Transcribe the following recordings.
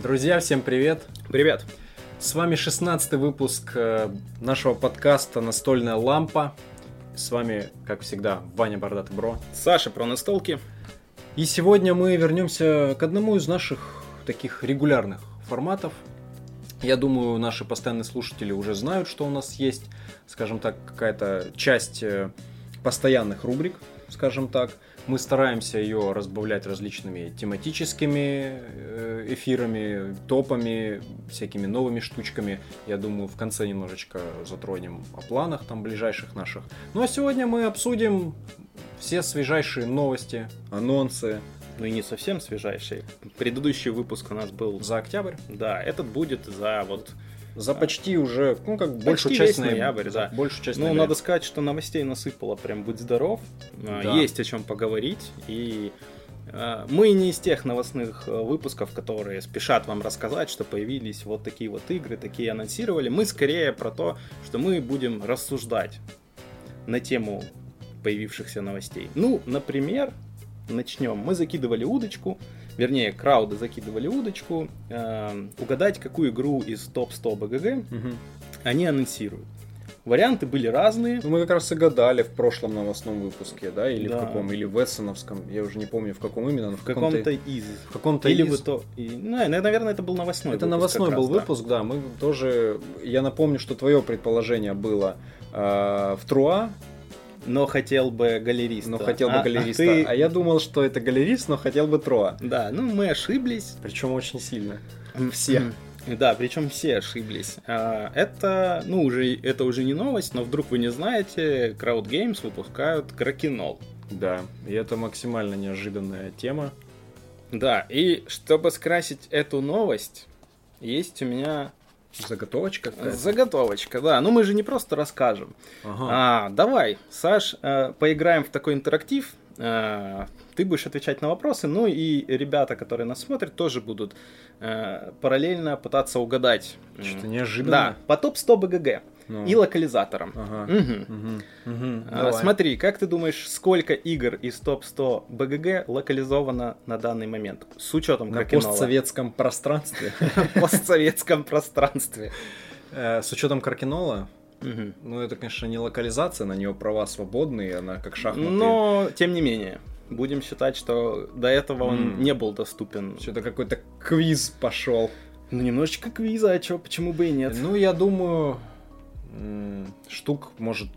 Друзья, всем привет! Привет! С вами 16 выпуск э, нашего подкаста «Настольная лампа». С вами, как всегда, Ваня Бардат Бро. Саша про настолки. И сегодня мы вернемся к одному из наших таких регулярных форматов. Я думаю, наши постоянные слушатели уже знают, что у нас есть, скажем так, какая-то часть э, постоянных рубрик, скажем так. Мы стараемся ее разбавлять различными тематическими э, эфирами, топами, всякими новыми штучками. Я думаю, в конце немножечко затронем о планах там ближайших наших. Ну а сегодня мы обсудим все свежайшие новости, анонсы. Ну и не совсем свежайший. Предыдущий выпуск у нас был... За октябрь? Да, этот будет за вот за почти уже, ну как большую часть ноября, да. Большую часть Ну, ноября. надо сказать, что новостей насыпало прям будь здоров. А, да. Есть о чем поговорить. И а, мы не из тех новостных э, выпусков, которые спешат вам рассказать, что появились вот такие вот игры, такие анонсировали. Мы скорее про то, что мы будем рассуждать на тему появившихся новостей. Ну, например, начнем. Мы закидывали удочку, вернее, крауды закидывали удочку, э, угадать, какую игру из топ-100 БГГ угу. они анонсируют. Варианты были разные. Ну, мы как раз и гадали в прошлом новостном выпуске, да, или да. в каком, или в Эссеновском, я уже не помню в каком именно, но в, в каком-то из. В каком-то или из. то, и, ну, наверное, это был новостной это выпуск. Новостной был раз, выпуск, да. да. Мы тоже, я напомню, что твое предположение было э, в Труа, но хотел бы галериста. Но хотел бы а, галериста. А, ты... а я думал, что это галерист, но хотел бы Троа. Да, ну мы ошиблись. Причем очень сильно. Все. Да, причем все ошиблись. А, это, ну, уже, это уже не новость, но вдруг вы не знаете, Crowd Games выпускают Кракенол. Да, и это максимально неожиданная тема. Да, и чтобы скрасить эту новость, есть у меня Заготовочка? Заготовочка, да. Ну мы же не просто расскажем. Ага. А, давай, Саш, э, поиграем в такой интерактив. Э, ты будешь отвечать на вопросы, ну и ребята, которые нас смотрят, тоже будут э, параллельно пытаться угадать. Что-то неожиданно. Да, по топ-100 БГГ ну. и локализатором. Ага. Угу. Угу. Угу. А, смотри, как ты думаешь, сколько игр из топ-100 БГГ локализовано на данный момент? С учетом На постсоветском пространстве. постсоветском пространстве. Э, с учетом Кракенола? Угу. Ну, это, конечно, не локализация, на нее права свободные, она как шахматы. Но, тем не менее, будем считать, что до этого он mm. не был доступен. Что-то какой-то квиз пошел. Ну, немножечко квиза, а чё, почему бы и нет? Ну, я думаю, штук, может,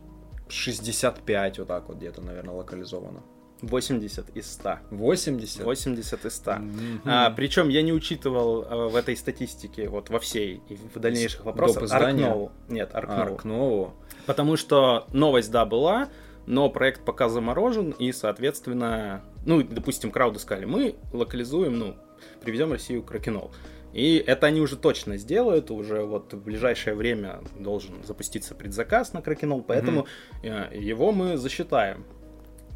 65 вот так вот где-то, наверное, локализовано. 80 из 100. 80? 80 из 100. Mm-hmm. А, причем я не учитывал а, в этой статистике, вот во всей и в дальнейших вопросах, Аркнову. Нет, Аркнову. Аркнову. Потому что новость, да, была, но проект пока заморожен, и, соответственно, ну, допустим, крауды сказали, мы локализуем, ну, приведем Россию к рокинол. И это они уже точно сделают, уже вот в ближайшее время должен запуститься предзаказ на Кракенол, поэтому mm-hmm. его мы засчитаем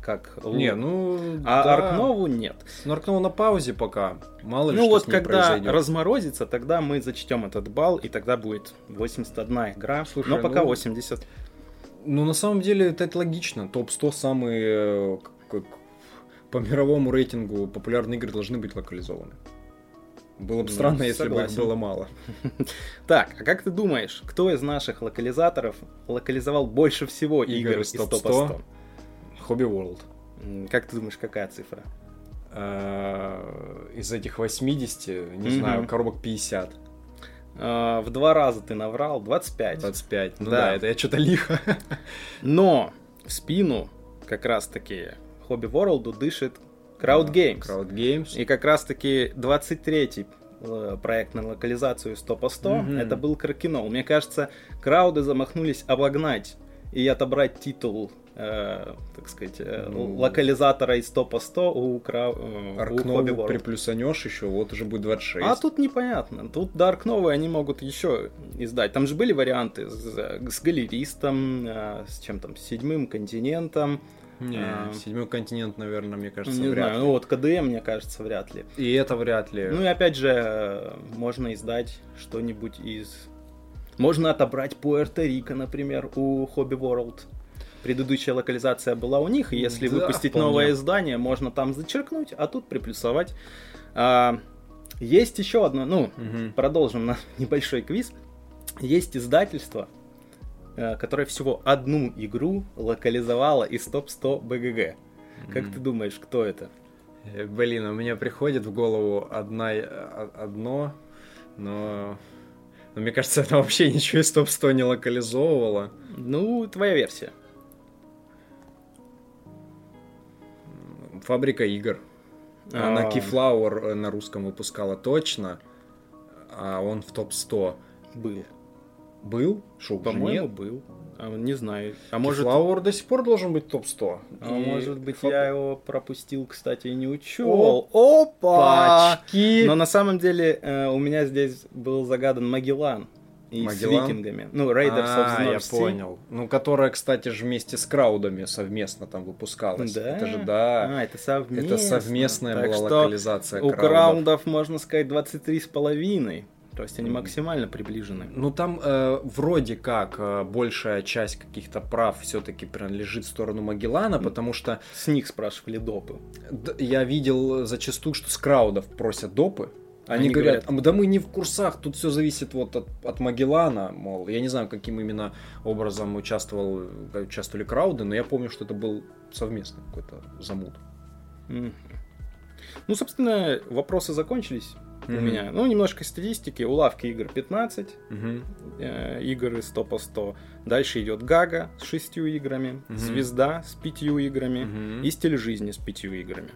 как Не, ну а да. Аркнову нет. Но Аркнову на паузе пока. Мало ли ну что вот с ней когда произойдет. разморозится, тогда мы зачтем этот балл, и тогда будет 81 игра. Слушай, но пока ну, 80. Ну, на самом деле, это, это логично. Топ-100 самые как, по мировому рейтингу популярные игры должны быть локализованы. Было бы странно, ну, если бы их было мало. Так, а как ты думаешь, кто из наших локализаторов локализовал больше всего игр из топ 100? Hobby World. Как ты думаешь, какая цифра? А, из этих 80, не знаю, коробок 50. А, в два раза ты наврал, 25. 25, ну да, это я что-то лихо. Но в спину как раз-таки Hobby World дышит Crowd Games. Crowd Games. И как раз-таки 23-й э, проект на локализацию 100 по 100, mm-hmm. это был Кракенол. Мне кажется, крауды замахнулись обогнать и отобрать титул, э, так сказать, э, ну, локализатора из 100 по 100 у, Кра... э, приплюсанешь еще, вот уже будет 26. А тут непонятно. Тут Dark Nova они могут еще издать. Там же были варианты с, с галеристом, э, с чем там, с седьмым континентом, не, а, седьмой континент, наверное, мне кажется, не вряд знаю, ли. Ну вот КДМ, мне кажется, вряд ли. И это вряд ли. Ну и опять же, можно издать что-нибудь из... Можно отобрать Пуэрто-Рико, например, у Hobby World. Предыдущая локализация была у них, и если да, выпустить вполне. новое издание, можно там зачеркнуть, а тут приплюсовать. А, Есть еще одно, ну, угу. продолжим на небольшой квиз. Есть издательство, э, которое всего одну игру локализовало из топ-100 БГГ. Как ты думаешь, кто это? Э, блин, у меня приходит в голову одна, э, одно, но... но мне кажется, она вообще ничего из топ-100 не локализовывала. Ну, твоя версия. Фабрика игр. Она Keyflower на русском выпускала точно, а он в топ-100. Был. Был? Шоу По-моему, был. А, не знаю. А может... Flower до сих пор должен быть топ-100. А и... может быть, Фаб... я его пропустил, кстати, и не учел. О, опа! Пачки! Но на самом деле э, у меня здесь был загадан Магеллан. И Магеллан? с викингами. Ну, Raiders а, of the North я sea. понял. Ну, которая, кстати же, вместе с краудами совместно там выпускалась. Да? Это же, да. А, это совместно. Это совместная так была локализация у краудов. краундов, можно сказать, 23 с половиной. То есть они максимально приближены. Ну там э, вроде как э, большая часть каких-то прав все-таки принадлежит в сторону Магеллана, потому что... С них спрашивали допы. Я видел зачастую, что с краудов просят допы. Они, Они говорят, говорят, да мы не в курсах, тут все зависит вот от, от Магеллана, мол, я не знаю, каким именно образом участвовал, участвовали крауды, но я помню, что это был совместный какой-то замут. Mm. Ну, собственно, вопросы закончились mm-hmm. у меня. Ну, немножко статистики. У лавки игр 15 mm-hmm. э, игр из топа 100. Дальше идет Гага с 6 играми, mm-hmm. Звезда с 5 играми mm-hmm. и Стиль жизни с 5 играми.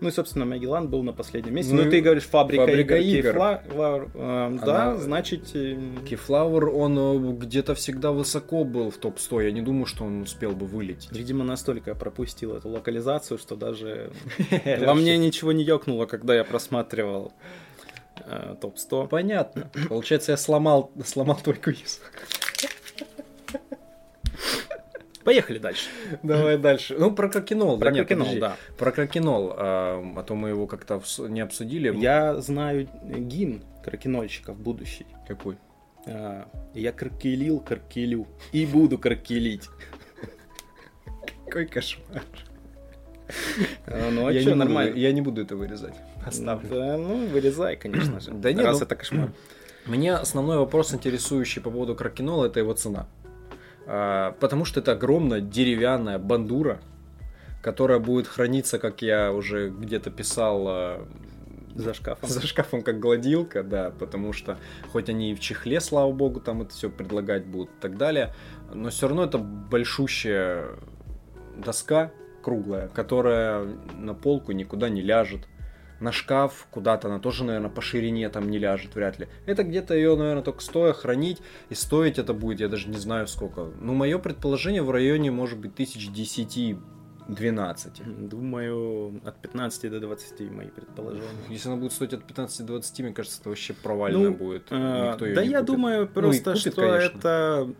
Ну и, собственно, Магеллан был на последнем месте. Ну, ну ты говоришь, фабрика, фабрика игр. игр. Э, да, значит... Э... Keyflower, он э, где-то всегда высоко был в топ-100. Я не думаю, что он успел бы вылететь. Видимо, настолько я пропустил эту локализацию, что даже во мне ничего не ёкнуло, когда я просматривал э, топ-100. Понятно. Получается, я сломал, сломал твой квиз. Поехали дальше. Давай дальше. Ну, про кракенол. Про да, кракенол, да. Про кракенол, а, а то мы его как-то не обсудили. Я знаю гимн кракенольщиков будущий. Какой? А, я кракелил, кракелю и буду кракелить. Какой кошмар. Ну, а я что, нормально. Я не буду это вырезать. Оставлю. Да, ну, вырезай, конечно же. Да нет, раз ну, это кошмар. Меня основной вопрос, интересующий по поводу кракенола, это его цена. А, потому что это огромная деревянная бандура, которая будет храниться, как я уже где-то писал, а, за шкафом. За шкафом как гладилка, да, потому что хоть они и в чехле, слава богу, там это все предлагать будут и так далее, но все равно это большущая доска круглая, которая на полку никуда не ляжет на шкаф куда-то, она тоже, наверное, по ширине там не ляжет вряд ли. Это где-то ее, наверное, только стоя хранить, и стоить это будет, я даже не знаю сколько. Ну, мое предположение в районе, может быть, тысяч десяти 12. Думаю, от 15 до 20 мои предположения. Если она будет стоить от 15 до 20, мне кажется, это вообще провально ну, будет. Э, Никто да я купит. думаю просто, ну, купит, что конечно. это,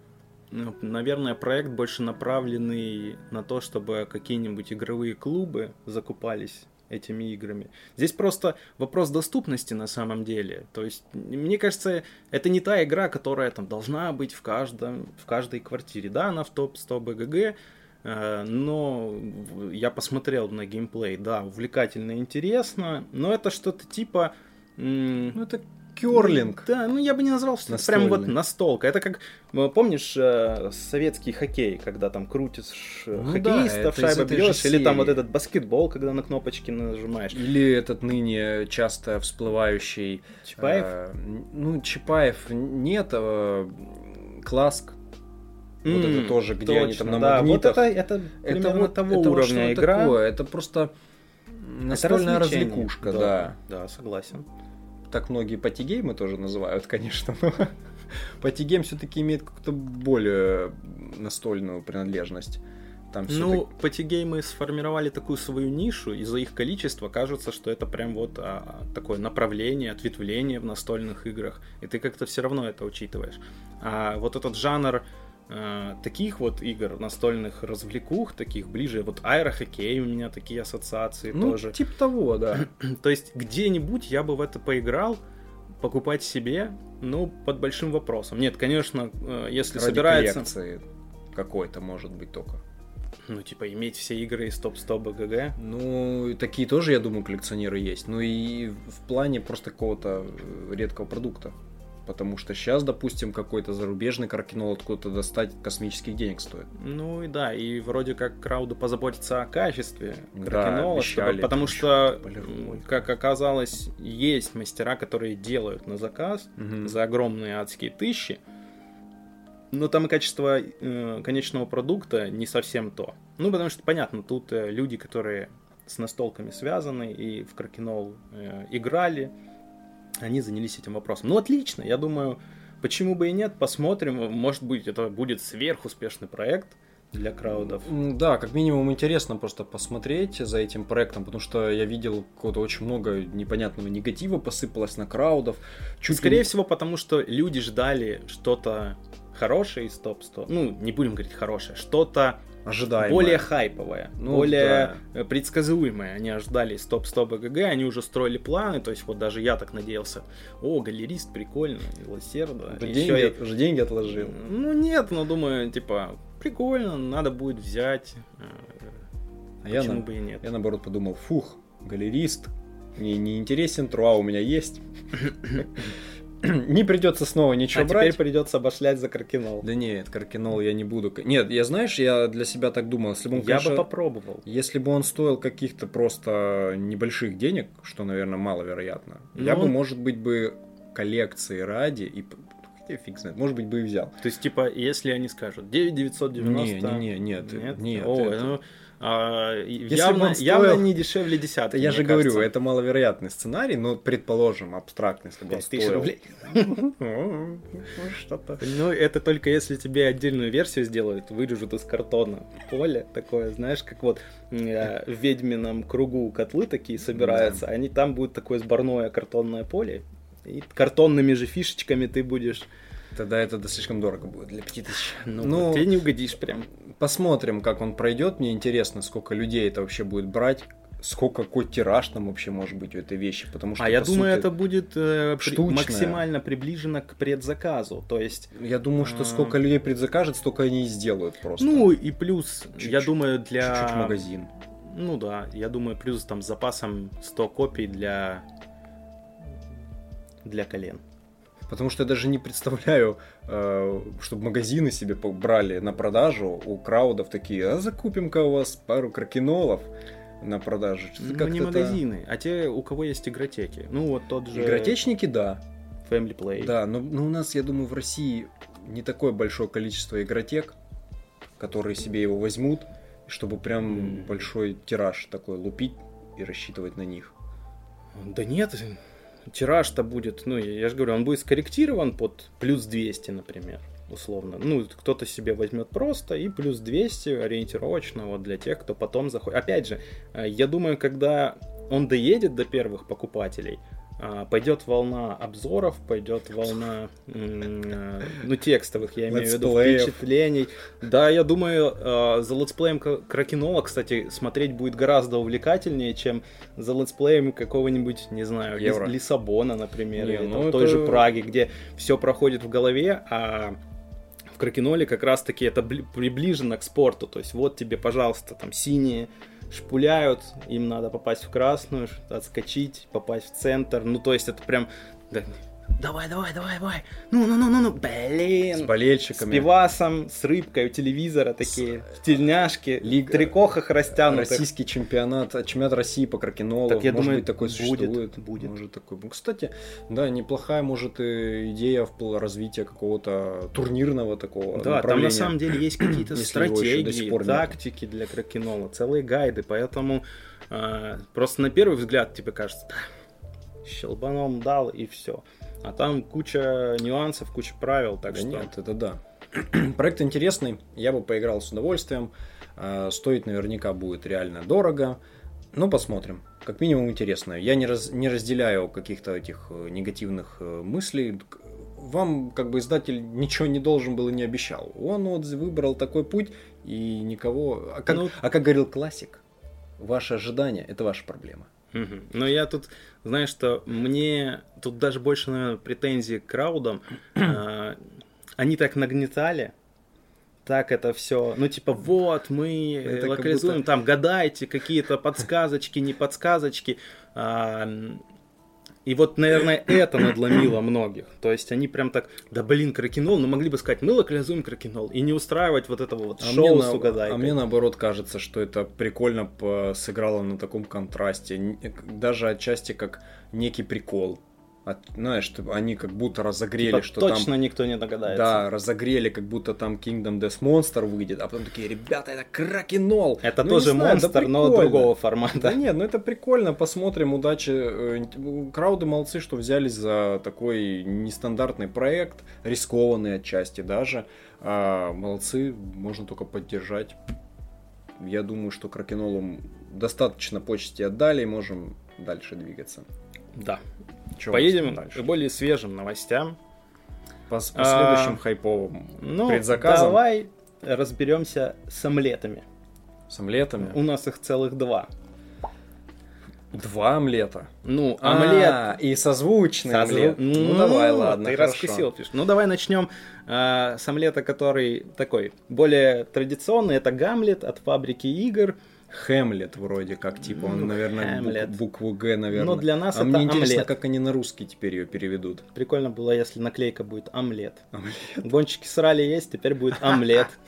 ну, наверное, проект больше направленный на то, чтобы какие-нибудь игровые клубы закупались этими играми. Здесь просто вопрос доступности на самом деле. То есть, мне кажется, это не та игра, которая там должна быть в, каждом, в каждой квартире. Да, она в топ-100 БГГ, э, но я посмотрел на геймплей, да, увлекательно и интересно, но это что-то типа... Ну, это керлинг. Да, ну я бы не назвал, что это прям вот настолка. Это как, э, помнишь, э, советский хоккей, когда там крутишь э, ну, хоккеистов, да, шайба бьешь, или там вот этот баскетбол, когда на кнопочки нажимаешь. Или этот ныне часто всплывающий... Чапаев? Э, ну, Чапаев нет, э, Класк. Вот mm, это тоже, где точно, они там на да, магнитах. Вот это, это, это вот того это уровня игра. Такое? Это просто настольная это развлекушка, да. Да, да согласен так многие патигеймы тоже называют, конечно, но патигейм все-таки имеет какую-то более настольную принадлежность. Там ну, так... патигеймы сформировали такую свою нишу, из-за их количества кажется, что это прям вот а, такое направление, ответвление в настольных играх, и ты как-то все равно это учитываешь. А вот этот жанр э, таких вот игр, настольных развлекух, таких ближе, вот аэрохоккей у меня такие ассоциации ну, тоже. типа того, да. То есть где-нибудь я бы в это поиграл, покупать себе, ну, под большим вопросом. Нет, конечно, э, если Ради собирается... какой-то, может быть, только. Ну, типа, иметь все игры из топ-100 БГГ. Ну, такие тоже, я думаю, коллекционеры есть. Ну и в плане просто какого-то э, редкого продукта. Потому что сейчас, допустим, какой-то зарубежный каркинол откуда-то достать космических денег стоит. Ну и да, и вроде как крауду позаботиться о качестве кракенола, да, чтобы, потому что, как оказалось, есть мастера, которые делают на заказ угу. за огромные адские тысячи, но там качество э, конечного продукта не совсем то. Ну, потому что, понятно, тут э, люди, которые с настолками связаны и в Кракенол э, играли, они занялись этим вопросом. Ну, отлично, я думаю, почему бы и нет, посмотрим, может быть, это будет сверхуспешный проект для краудов. Да, как минимум интересно просто посмотреть за этим проектом, потому что я видел какого-то очень много непонятного негатива посыпалось на краудов. Чуть Скорее ли... всего, потому что люди ждали что-то хорошее из топ-100. Ну, не будем говорить хорошее, что-то ожидаемое. Более хайповое, ну, более да. предсказуемое. Они ожидали топ-100 БГГ, они уже строили планы, то есть вот даже я так надеялся, о, галерист прикольно, милосердно. Уже, деньги, я... уже деньги отложил. Ну нет, но думаю, типа, прикольно, надо будет взять. Э, а Почему я, бы и нет? Я наоборот подумал, фух, галерист, мне не интересен, труа у меня есть. не придется снова ничего а брать. теперь придется обошлять за каркинол. Да нет, каркинол я не буду. Нет, я знаешь, я для себя так думал, если бы он, Я конечно, бы попробовал. Если бы он стоил каких-то просто небольших денег, что, наверное, маловероятно, Но... я бы, ну. может быть, бы коллекции ради и фиг знает, может быть, бы и взял. То есть, типа, если они скажут 9990... Не, не, не, нет, нет, нет. О, это... ну, а, явно, стоил... явно не дешевле десятки. Я же кажется. говорю, это маловероятный сценарий, но предположим, абстрактный, если бы он стоил. рублей. Что-то. Ну, это только если тебе отдельную версию сделают, вырежут из картона поле такое, знаешь, как вот э, в ведьмином кругу котлы такие собираются, они там будет такое сборное картонное поле, и картонными же фишечками ты будешь Тогда это слишком дорого будет для 5000. Ну, ну, тебе не угодишь прям. Посмотрим, как он пройдет. Мне интересно, сколько людей это вообще будет брать. Сколько какой тираж там вообще может быть у этой вещи, потому что а я думаю, это будет э, при, максимально приближено к предзаказу, то есть. Я думаю, что э... сколько людей предзакажет, столько они и сделают просто. Ну и плюс, чуть-чуть, я думаю, для чуть-чуть магазин. Ну да, я думаю, плюс там с запасом 100 копий для для колен. Потому что я даже не представляю, э, чтобы магазины себе брали на продажу у краудов такие, а закупим-ка у вас пару кракенолов на продажу. Ну, не магазины, а те, у кого есть игротеки. Ну, вот тот же... Игротечники, да. Family Play. Да, но, но у нас, я думаю, в России не такое большое количество игротек, которые себе его возьмут, чтобы прям mm. большой тираж такой лупить и рассчитывать на них. Да нет, тираж-то будет, ну, я же говорю, он будет скорректирован под плюс 200, например, условно. Ну, кто-то себе возьмет просто и плюс 200 ориентировочно вот для тех, кто потом заходит. Опять же, э, я думаю, когда он доедет до первых покупателей, пойдет волна обзоров, пойдет волна, ну, текстовых, я имею в виду, впечатлений. Да, я думаю, э, за летсплеем Кракенова, кстати, смотреть будет гораздо увлекательнее, чем за летсплеем какого-нибудь, не знаю, Евро. Лиссабона, например, не, или ну, там, это... той же Праги, где все проходит в голове, а в Кракеноле как раз-таки это приближено к спорту. То есть вот тебе, пожалуйста, там синие шпуляют, им надо попасть в красную, отскочить, попасть в центр. Ну, то есть это прям давай, давай, давай, давай, ну, ну, ну, ну, ну, блин. С болельщиками. С пивасом, с рыбкой у телевизора такие, с... тельняшки, Лига... трикохах растянутых. Российский чемпионат, чемпионат России по кракенолу, так, я может думаю, быть, такой будет, существует. Будет. Может, такой. Кстати, да, неплохая, может, идея в развития какого-то турнирного такого Да, там на самом деле есть какие-то стратегии, тактики для кракенола, целые гайды, поэтому э, просто на первый взгляд тебе кажется, щелбаном дал и все. А там куча нюансов, куча правил, так да что... Нет, это да. Проект интересный, я бы поиграл с удовольствием. А, стоит наверняка будет реально дорого. Ну, посмотрим. Как минимум интересно. Я не, раз, не разделяю каких-то этих э, негативных э, мыслей. Вам, как бы, издатель ничего не должен был и не обещал. Он вот выбрал такой путь, и никого... А как, ну... а как говорил классик, ваши ожидания – это ваша проблема. Угу. Но я тут, знаешь, что мне тут даже больше, наверное, претензий к краудам. А, они так нагнетали, так это все, ну типа вот мы это локализуем, будто... там гадайте какие-то подсказочки, не подсказочки. А, и вот, наверное, это надломило многих. То есть они прям так, да блин, кракенол, ну могли бы сказать, мы локализуем кракенол. И не устраивать вот этого вот а шоу с угадайкой. А мне наоборот кажется, что это прикольно сыграло на таком контрасте. Даже отчасти как некий прикол от, знаешь, чтобы они как будто разогрели, типа что точно там... никто не догадается. Да, разогрели, как будто там Kingdom Death Monster выйдет, а потом такие, ребята, это Кракенол! Это ну, тоже знаю, монстр, да но другого формата. Да нет, ну это прикольно, посмотрим, удачи. Э, крауды молодцы, что взялись за такой нестандартный проект, рискованный отчасти даже. А, молодцы, можно только поддержать. Я думаю, что Кракенолу достаточно почти отдали, и можем дальше двигаться. Да, чего Поедем к более свежим новостям. По, по следующим а, хайповым ну, предзаказам. Давай разберемся с омлетами. С омлетами? У нас их целых два. Два омлета. Ну, а, омлет. А, и созвучный Созву... омлет. Ну, ну давай, ладно. Ты хорошо. раскусил, пишешь. Ну давай начнем э, с омлета, который такой более традиционный. Это Гамлет от фабрики игр. Хэмлет вроде как, типа, он, ну, наверное, бук, букву Г, наверное. Но для нас а это мне интересно, омлет. как они на русский теперь ее переведут. Прикольно было, если наклейка будет омлет. омлет. Гонщики срали есть, теперь будет омлет.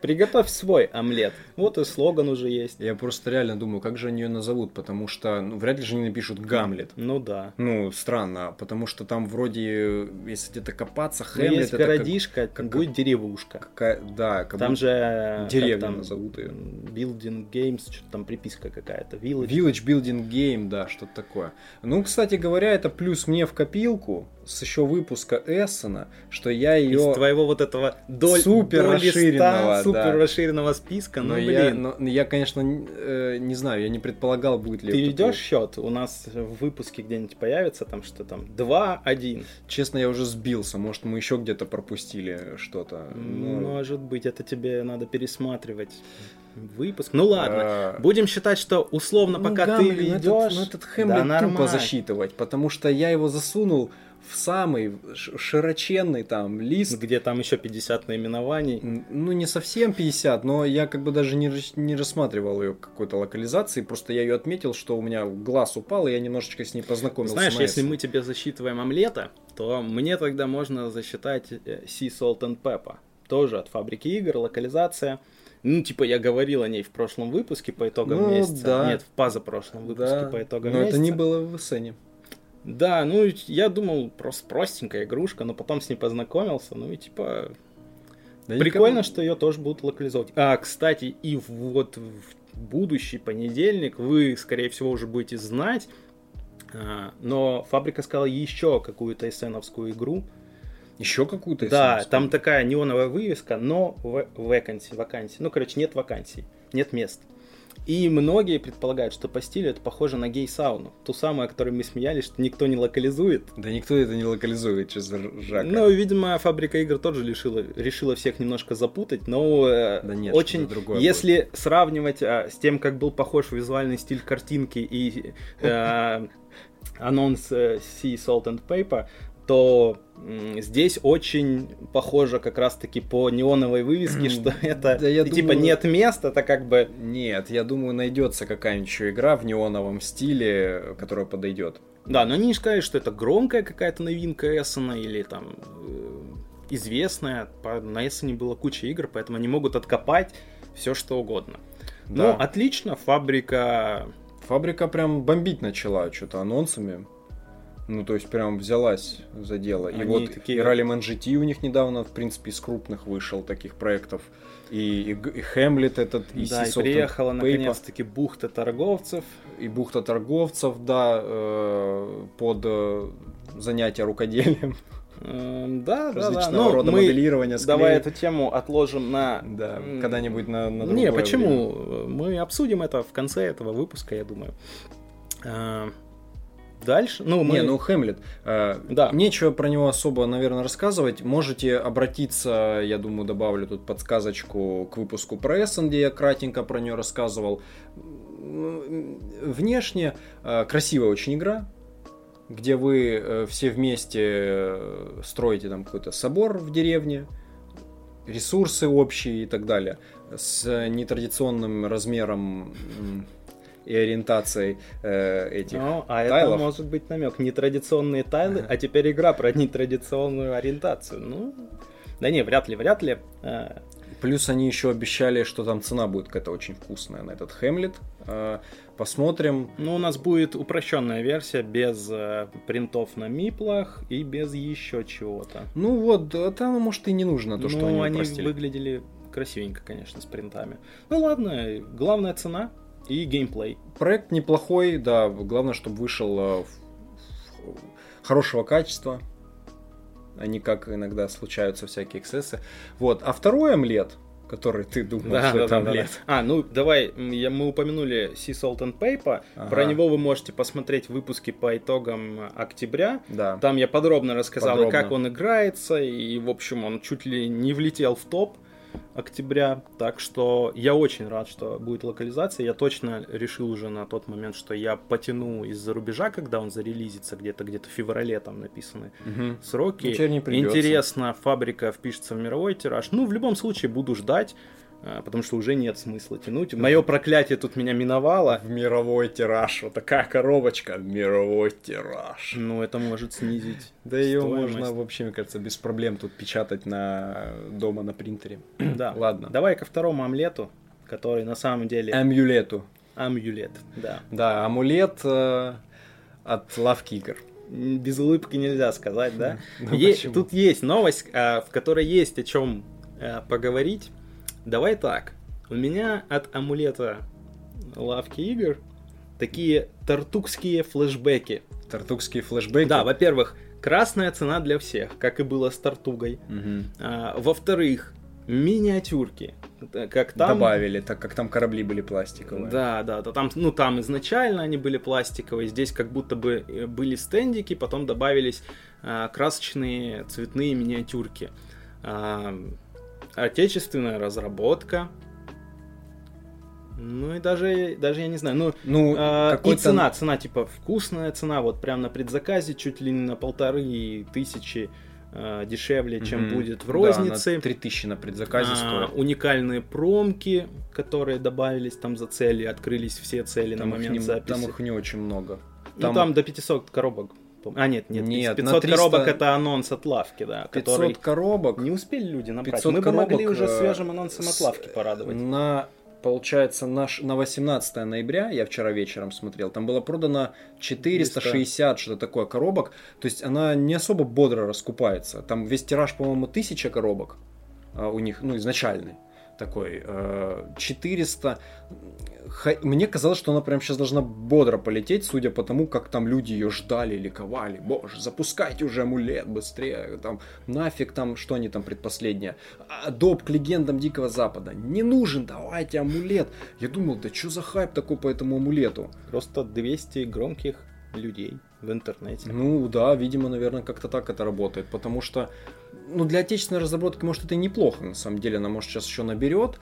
Приготовь свой омлет. Вот и слоган уже есть. Я просто реально думаю, как же они ее назовут, потому что ну, вряд ли же они напишут Гамлет. Ну да. Ну, странно, потому что там вроде, если где-то копаться, ну, Хэмлет есть это городишко, как, будет как, деревушка. Какая, да, как там же деревня там, назовут ее. Building Games, что-то там приписка какая-то. Village. Village Building Game, да, что-то такое. Ну, кстати говоря, это плюс мне в копилку, с еще выпуска Эссена, что я ее... Из твоего вот этого доль... супер расширенного, супер да. расширенного списка, но, ну, блин. Я, но, я, конечно, э, не знаю, я не предполагал, будет ли Ты ведешь счет? У нас в выпуске где-нибудь появится там что там 2-1. Честно, я уже сбился, может, мы еще где-то пропустили что-то. Ну... Может быть, это тебе надо пересматривать выпуск. Ну ладно, а... будем считать, что условно, ну, пока Гамлин, ты ведешь... Ну этот, ну, этот Хэмлет да, тупо засчитывать, потому что я его засунул в самый широченный там лист. Где там еще 50 наименований. Ну, не совсем 50, но я как бы даже не, не рассматривал ее какой-то локализации, просто я ее отметил, что у меня глаз упал, и я немножечко с ней познакомился. Знаешь, если мы тебе засчитываем омлета, то мне тогда можно засчитать э, Sea Salt and Pepper. Тоже от фабрики игр, локализация. Ну, типа, я говорил о ней в прошлом выпуске по итогам ну, месяца. Да. Нет, в позапрошлом выпуске да. по итогам Но месяца. Но это не было в Эссене. Да, ну я думал, просто простенькая игрушка, но потом с ней познакомился, ну и типа... Да Прикольно, никому... что ее тоже будут локализовать. А, кстати, и вот в будущий понедельник вы, скорее всего, уже будете знать, а, но фабрика сказала еще какую-то эссеновскую игру. Еще какую-то Да, там такая неоновая вывеска, но вакансии, вакансии. Ну, короче, нет вакансий, нет мест. И многие предполагают, что по стилю это похоже на гей-сауну. Ту самую, о которой мы смеялись, что никто не локализует. Да никто это не локализует, что за жака. Ну, видимо, фабрика игр тоже решила, решила всех немножко запутать, но э, да нет, очень, если будет. сравнивать а, с тем, как был похож визуальный стиль картинки и э, анонс э, Sea Salt and Paper, то здесь очень похоже как раз-таки по неоновой вывеске, что это да, я типа думаю... нет места, это как бы... Нет, я думаю, найдется какая-нибудь еще игра в неоновом стиле, которая подойдет. Да, но они не сказали, что это громкая какая-то новинка Эссена или там э, известная. На Эссене было куча игр, поэтому они могут откопать все что угодно. Да. Ну, отлично, фабрика... Фабрика прям бомбить начала что-то анонсами. Ну, то есть, прям взялась за дело. Они и вот такие... и Rally GT у них недавно, в принципе, из крупных вышел таких проектов. И, и, и Хэмлет этот, и Да, и приехала наконец-таки бухта торговцев. И бухта торговцев, да, э, под э, занятия рукоделием. Да, да, да. Ну, рода мы моделирования. Склеит. Давай эту тему отложим на... Да, когда-нибудь на, на другое Не, почему? Время. Мы обсудим это в конце этого выпуска, я думаю. Дальше. Ну, мы... Не, ну Хэмлет. Э, да. Нечего про него особо, наверное, рассказывать. Можете обратиться, я думаю, добавлю тут подсказочку к выпуску про Эссен, где я кратенько про нее рассказывал. Внешне э, красивая очень игра, где вы э, все вместе э, строите там какой-то собор в деревне, ресурсы общие и так далее, с нетрадиционным размером и ориентацией э, этих ну, а тайлов. это может быть намек. Нетрадиционные тайлы, а теперь игра про нетрадиционную ориентацию. Ну, да не, вряд ли, вряд ли. Э, Плюс они еще обещали, что там цена будет какая-то очень вкусная на этот Хемлет. Э, посмотрим. Ну, у нас будет упрощенная версия без э, принтов на миплах и без еще чего-то. Ну вот, там, может, и не нужно то, ну, что они они упростили. выглядели красивенько, конечно, с принтами. Ну ладно, главная цена и геймплей. Проект неплохой, да, главное, чтобы вышел э, хорошего качества, а не как иногда случаются всякие эксцессы. Вот. А второй омлет, который ты думал, да, что да, это омлет. Да, да. А, ну давай, я, мы упомянули Sea Salt and Paper. Ага. Про него вы можете посмотреть выпуски по итогам октября. Да. Там я подробно рассказал, подробно. как он играется, и, в общем, он чуть ли не влетел в топ октября. Так что я очень рад, что будет локализация. Я точно решил уже на тот момент, что я потяну из-за рубежа, когда он зарелизится, где-то где-то в феврале там написаны угу. сроки. Интересно, фабрика впишется в мировой тираж. Ну, в любом случае, буду ждать. А, потому что уже нет смысла тянуть. Мое проклятие тут меня миновало. В мировой тираж. Вот такая коробочка. Мировой тираж. Ну, это может снизить. Да ее можно вообще, мне кажется, без проблем тут печатать на дома на принтере. Да. Ладно. Давай ко второму омлету, который на самом деле... Амулету. Амулет, да. Да, амулет э, от лавки игр без улыбки нельзя сказать, да? Ну, е- тут есть новость, а, в которой есть о чем а, поговорить. Давай так. У меня от амулета лавки игр такие тартукские флешбеки. Тартукские флешбеки? Да, во-первых, красная цена для всех, как и было с Тартугой. Угу. А, во-вторых, миниатюрки. Как там... Добавили, так как там корабли были пластиковые. Да, да, да. Там, ну, там изначально они были пластиковые, здесь как будто бы э, были стендики, потом добавились а, красочные цветные миниатюрки. А, отечественная разработка. Ну и даже, даже я не знаю, ну, ну э, и цена, цена типа вкусная цена, вот прям на предзаказе чуть ли не на полторы тысячи э, дешевле, чем mm-hmm. будет в рознице. Да, на 3000 на предзаказе а, стоит. Уникальные промки, которые добавились там за цели, открылись все цели там на момент не, записи. Там их не очень много. Ну, там... Ну там до 500 коробок а, нет, нет, нет 500 300... коробок это анонс от лавки, да. 500 который... коробок. Не успели люди набрать. Мы бы могли уже э, свежим анонсом от лавки порадовать. На получается, наш, на 18 ноября, я вчера вечером смотрел, там было продано 460, что-то такое, коробок. То есть она не особо бодро раскупается. Там весь тираж, по-моему, 1000 коробок а у них, ну, изначальный такой. 400 мне казалось, что она прям сейчас должна бодро полететь, судя по тому, как там люди ее ждали, ликовали. Боже, запускайте уже амулет быстрее. Там нафиг там, что они там предпоследнее. Доп к легендам Дикого Запада. Не нужен, давайте амулет. Я думал, да что за хайп такой по этому амулету? Просто 200 громких людей в интернете. Ну да, видимо, наверное, как-то так это работает, потому что, ну, для отечественной разработки, может, это и неплохо, на самом деле, она, может, сейчас еще наберет,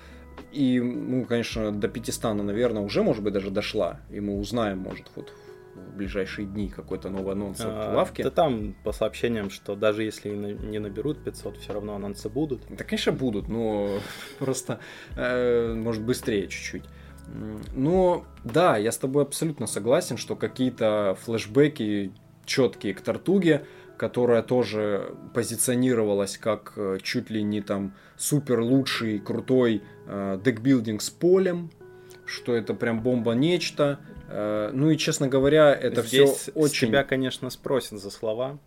и, ну, конечно, до 500 она, наверное, уже, может быть, даже дошла. И мы узнаем, может, вот в ближайшие дни какой-то новый анонс от а, лавки. Да там по сообщениям, что даже если не наберут 500, все равно анонсы будут. Да, конечно, будут, но просто, э, может, быстрее чуть-чуть. Но да, я с тобой абсолютно согласен, что какие-то флешбеки четкие к Тартуге, которая тоже позиционировалась как э, чуть ли не там супер лучший, крутой э, декбилдинг с полем, что это прям бомба нечто. Э, ну и, честно говоря, это Здесь все очень... тебя, конечно, спросят за слова.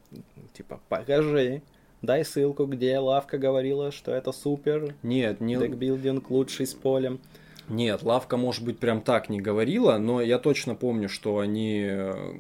Типа, покажи, дай ссылку, где Лавка говорила, что это супер. Нет, не... Декбилдинг лучший с полем. Нет, Лавка, может быть, прям так не говорила, но я точно помню, что они э,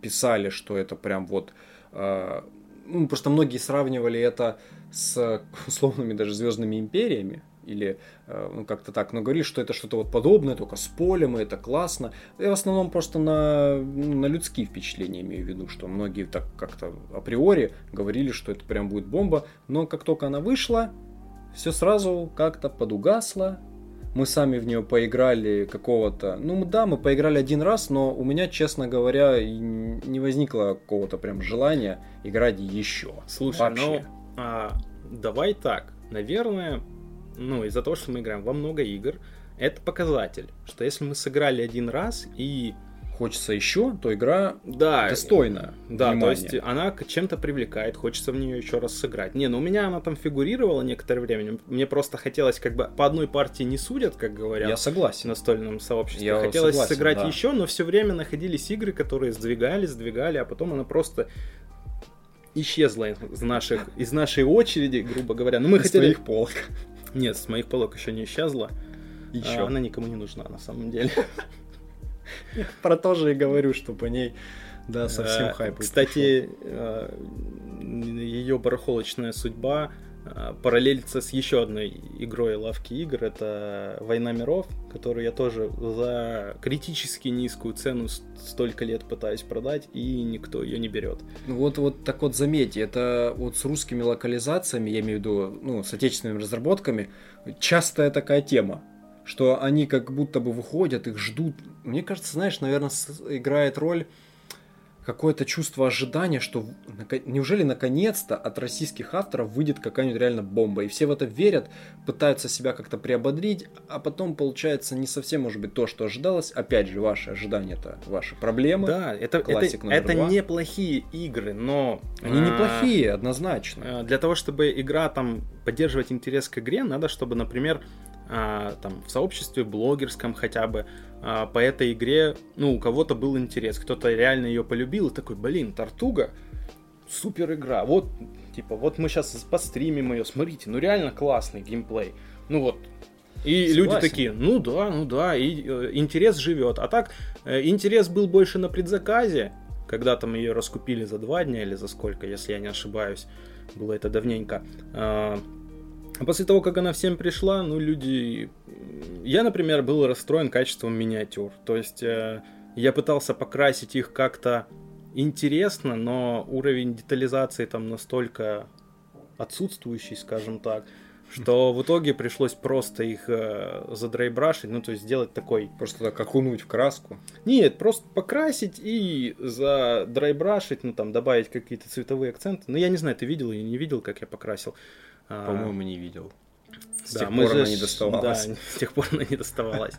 писали, что это прям вот... Э, ну, просто многие сравнивали это с условными даже звездными империями, или э, ну, как-то так, но говорили, что это что-то вот подобное, только с полем, и это классно. Я в основном просто на, ну, на людские впечатления имею в виду, что многие так как-то априори говорили, что это прям будет бомба, но как только она вышла, все сразу как-то подугасло, мы сами в нее поиграли какого-то... Ну да, мы поиграли один раз, но у меня, честно говоря, не возникло какого-то прям желания играть еще. Слушай, Вообще. ну а, давай так. наверное, ну, из-за того, что мы играем во много игр, это показатель, что если мы сыграли один раз и хочется еще, то игра да, достойна. Да, внимания. то есть она чем-то привлекает, хочется в нее еще раз сыграть. Не, ну у меня она там фигурировала некоторое время. Мне просто хотелось, как бы по одной партии не судят, как говорят. Я согласен. В настольном сообществе. Я хотелось согласен, сыграть да. еще, но все время находились игры, которые сдвигали, сдвигали, а потом она просто исчезла из наших из нашей очереди, грубо говоря. Ну мы из хотели их полок. Нет, с моих полок еще не исчезла. Еще. А, она никому не нужна на самом деле. Про то же и говорю, что по ней, да, совсем э, хайп. Кстати, ее барахолочная судьба э, параллелится с еще одной игрой лавки игр. Это Война миров, которую я тоже за критически низкую цену столько лет пытаюсь продать, и никто ее не берет. Ну вот, вот так вот заметьте, это вот с русскими локализациями, я имею в виду, ну, с отечественными разработками, частая такая тема что они как будто бы выходят, их ждут. Мне кажется, знаешь, наверное, играет роль какое-то чувство ожидания, что неужели наконец-то от российских авторов выйдет какая-нибудь реально бомба. И все в это верят, пытаются себя как-то приободрить, а потом получается не совсем, может быть, то, что ожидалось. Опять же, ваши ожидания это ваши проблемы. Да, это, это, это неплохие игры, но... Они а, неплохие, однозначно. Э, для того, чтобы игра там поддерживать интерес к игре, надо, чтобы, например, там в сообществе блогерском хотя бы а, по этой игре, ну, у кого-то был интерес, кто-то реально ее полюбил и такой, блин, Тартуга, супер игра, вот, типа, вот мы сейчас постримим ее, смотрите, ну реально классный геймплей, ну вот, и Согласен. люди такие, ну да, ну да, и э, интерес живет. А так, э, интерес был больше на предзаказе, когда там ее раскупили за два дня или за сколько, если я не ошибаюсь, было это давненько. Э, а после того, как она всем пришла, ну, люди... Я, например, был расстроен качеством миниатюр. То есть э, я пытался покрасить их как-то интересно, но уровень детализации там настолько отсутствующий, скажем так, что в итоге пришлось просто их э, задрайбрашить, ну, то есть сделать такой... Просто так окунуть в краску? Нет, просто покрасить и задрайбрашить, ну, там, добавить какие-то цветовые акценты. Ну, я не знаю, ты видел или не видел, как я покрасил. А, По-моему, не видел. С да, тех пор она не доставалась. Да, с тех пор она не доставалась.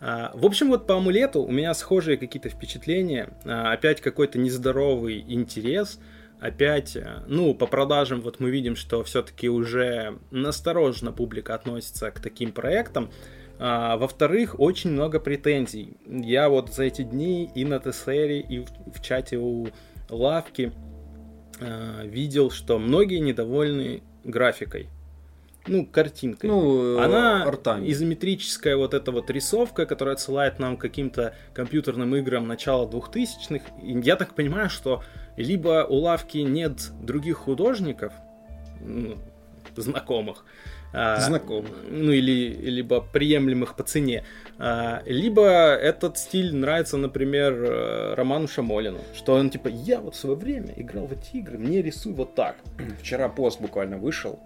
А, в общем, вот по амулету у меня схожие какие-то впечатления. А, опять какой-то нездоровый интерес. Опять, ну, по продажам вот мы видим, что все-таки уже настороженно публика относится к таким проектам. А, во-вторых, очень много претензий. Я вот за эти дни и на ТСРе, и в, в чате у Лавки видел, что многие недовольны графикой. Ну, картинкой. Ну, Она артами. изометрическая вот эта вот рисовка, которая отсылает нам к каким-то компьютерным играм начала 2000-х. И я так понимаю, что либо у лавки нет других художников, ну, знакомых, знакомых, ну или либо приемлемых по цене, а, либо этот стиль нравится, например, э, Роману Шамолину, что он типа я вот в свое время играл в эти игры, мне рисуй вот так. Вчера пост буквально вышел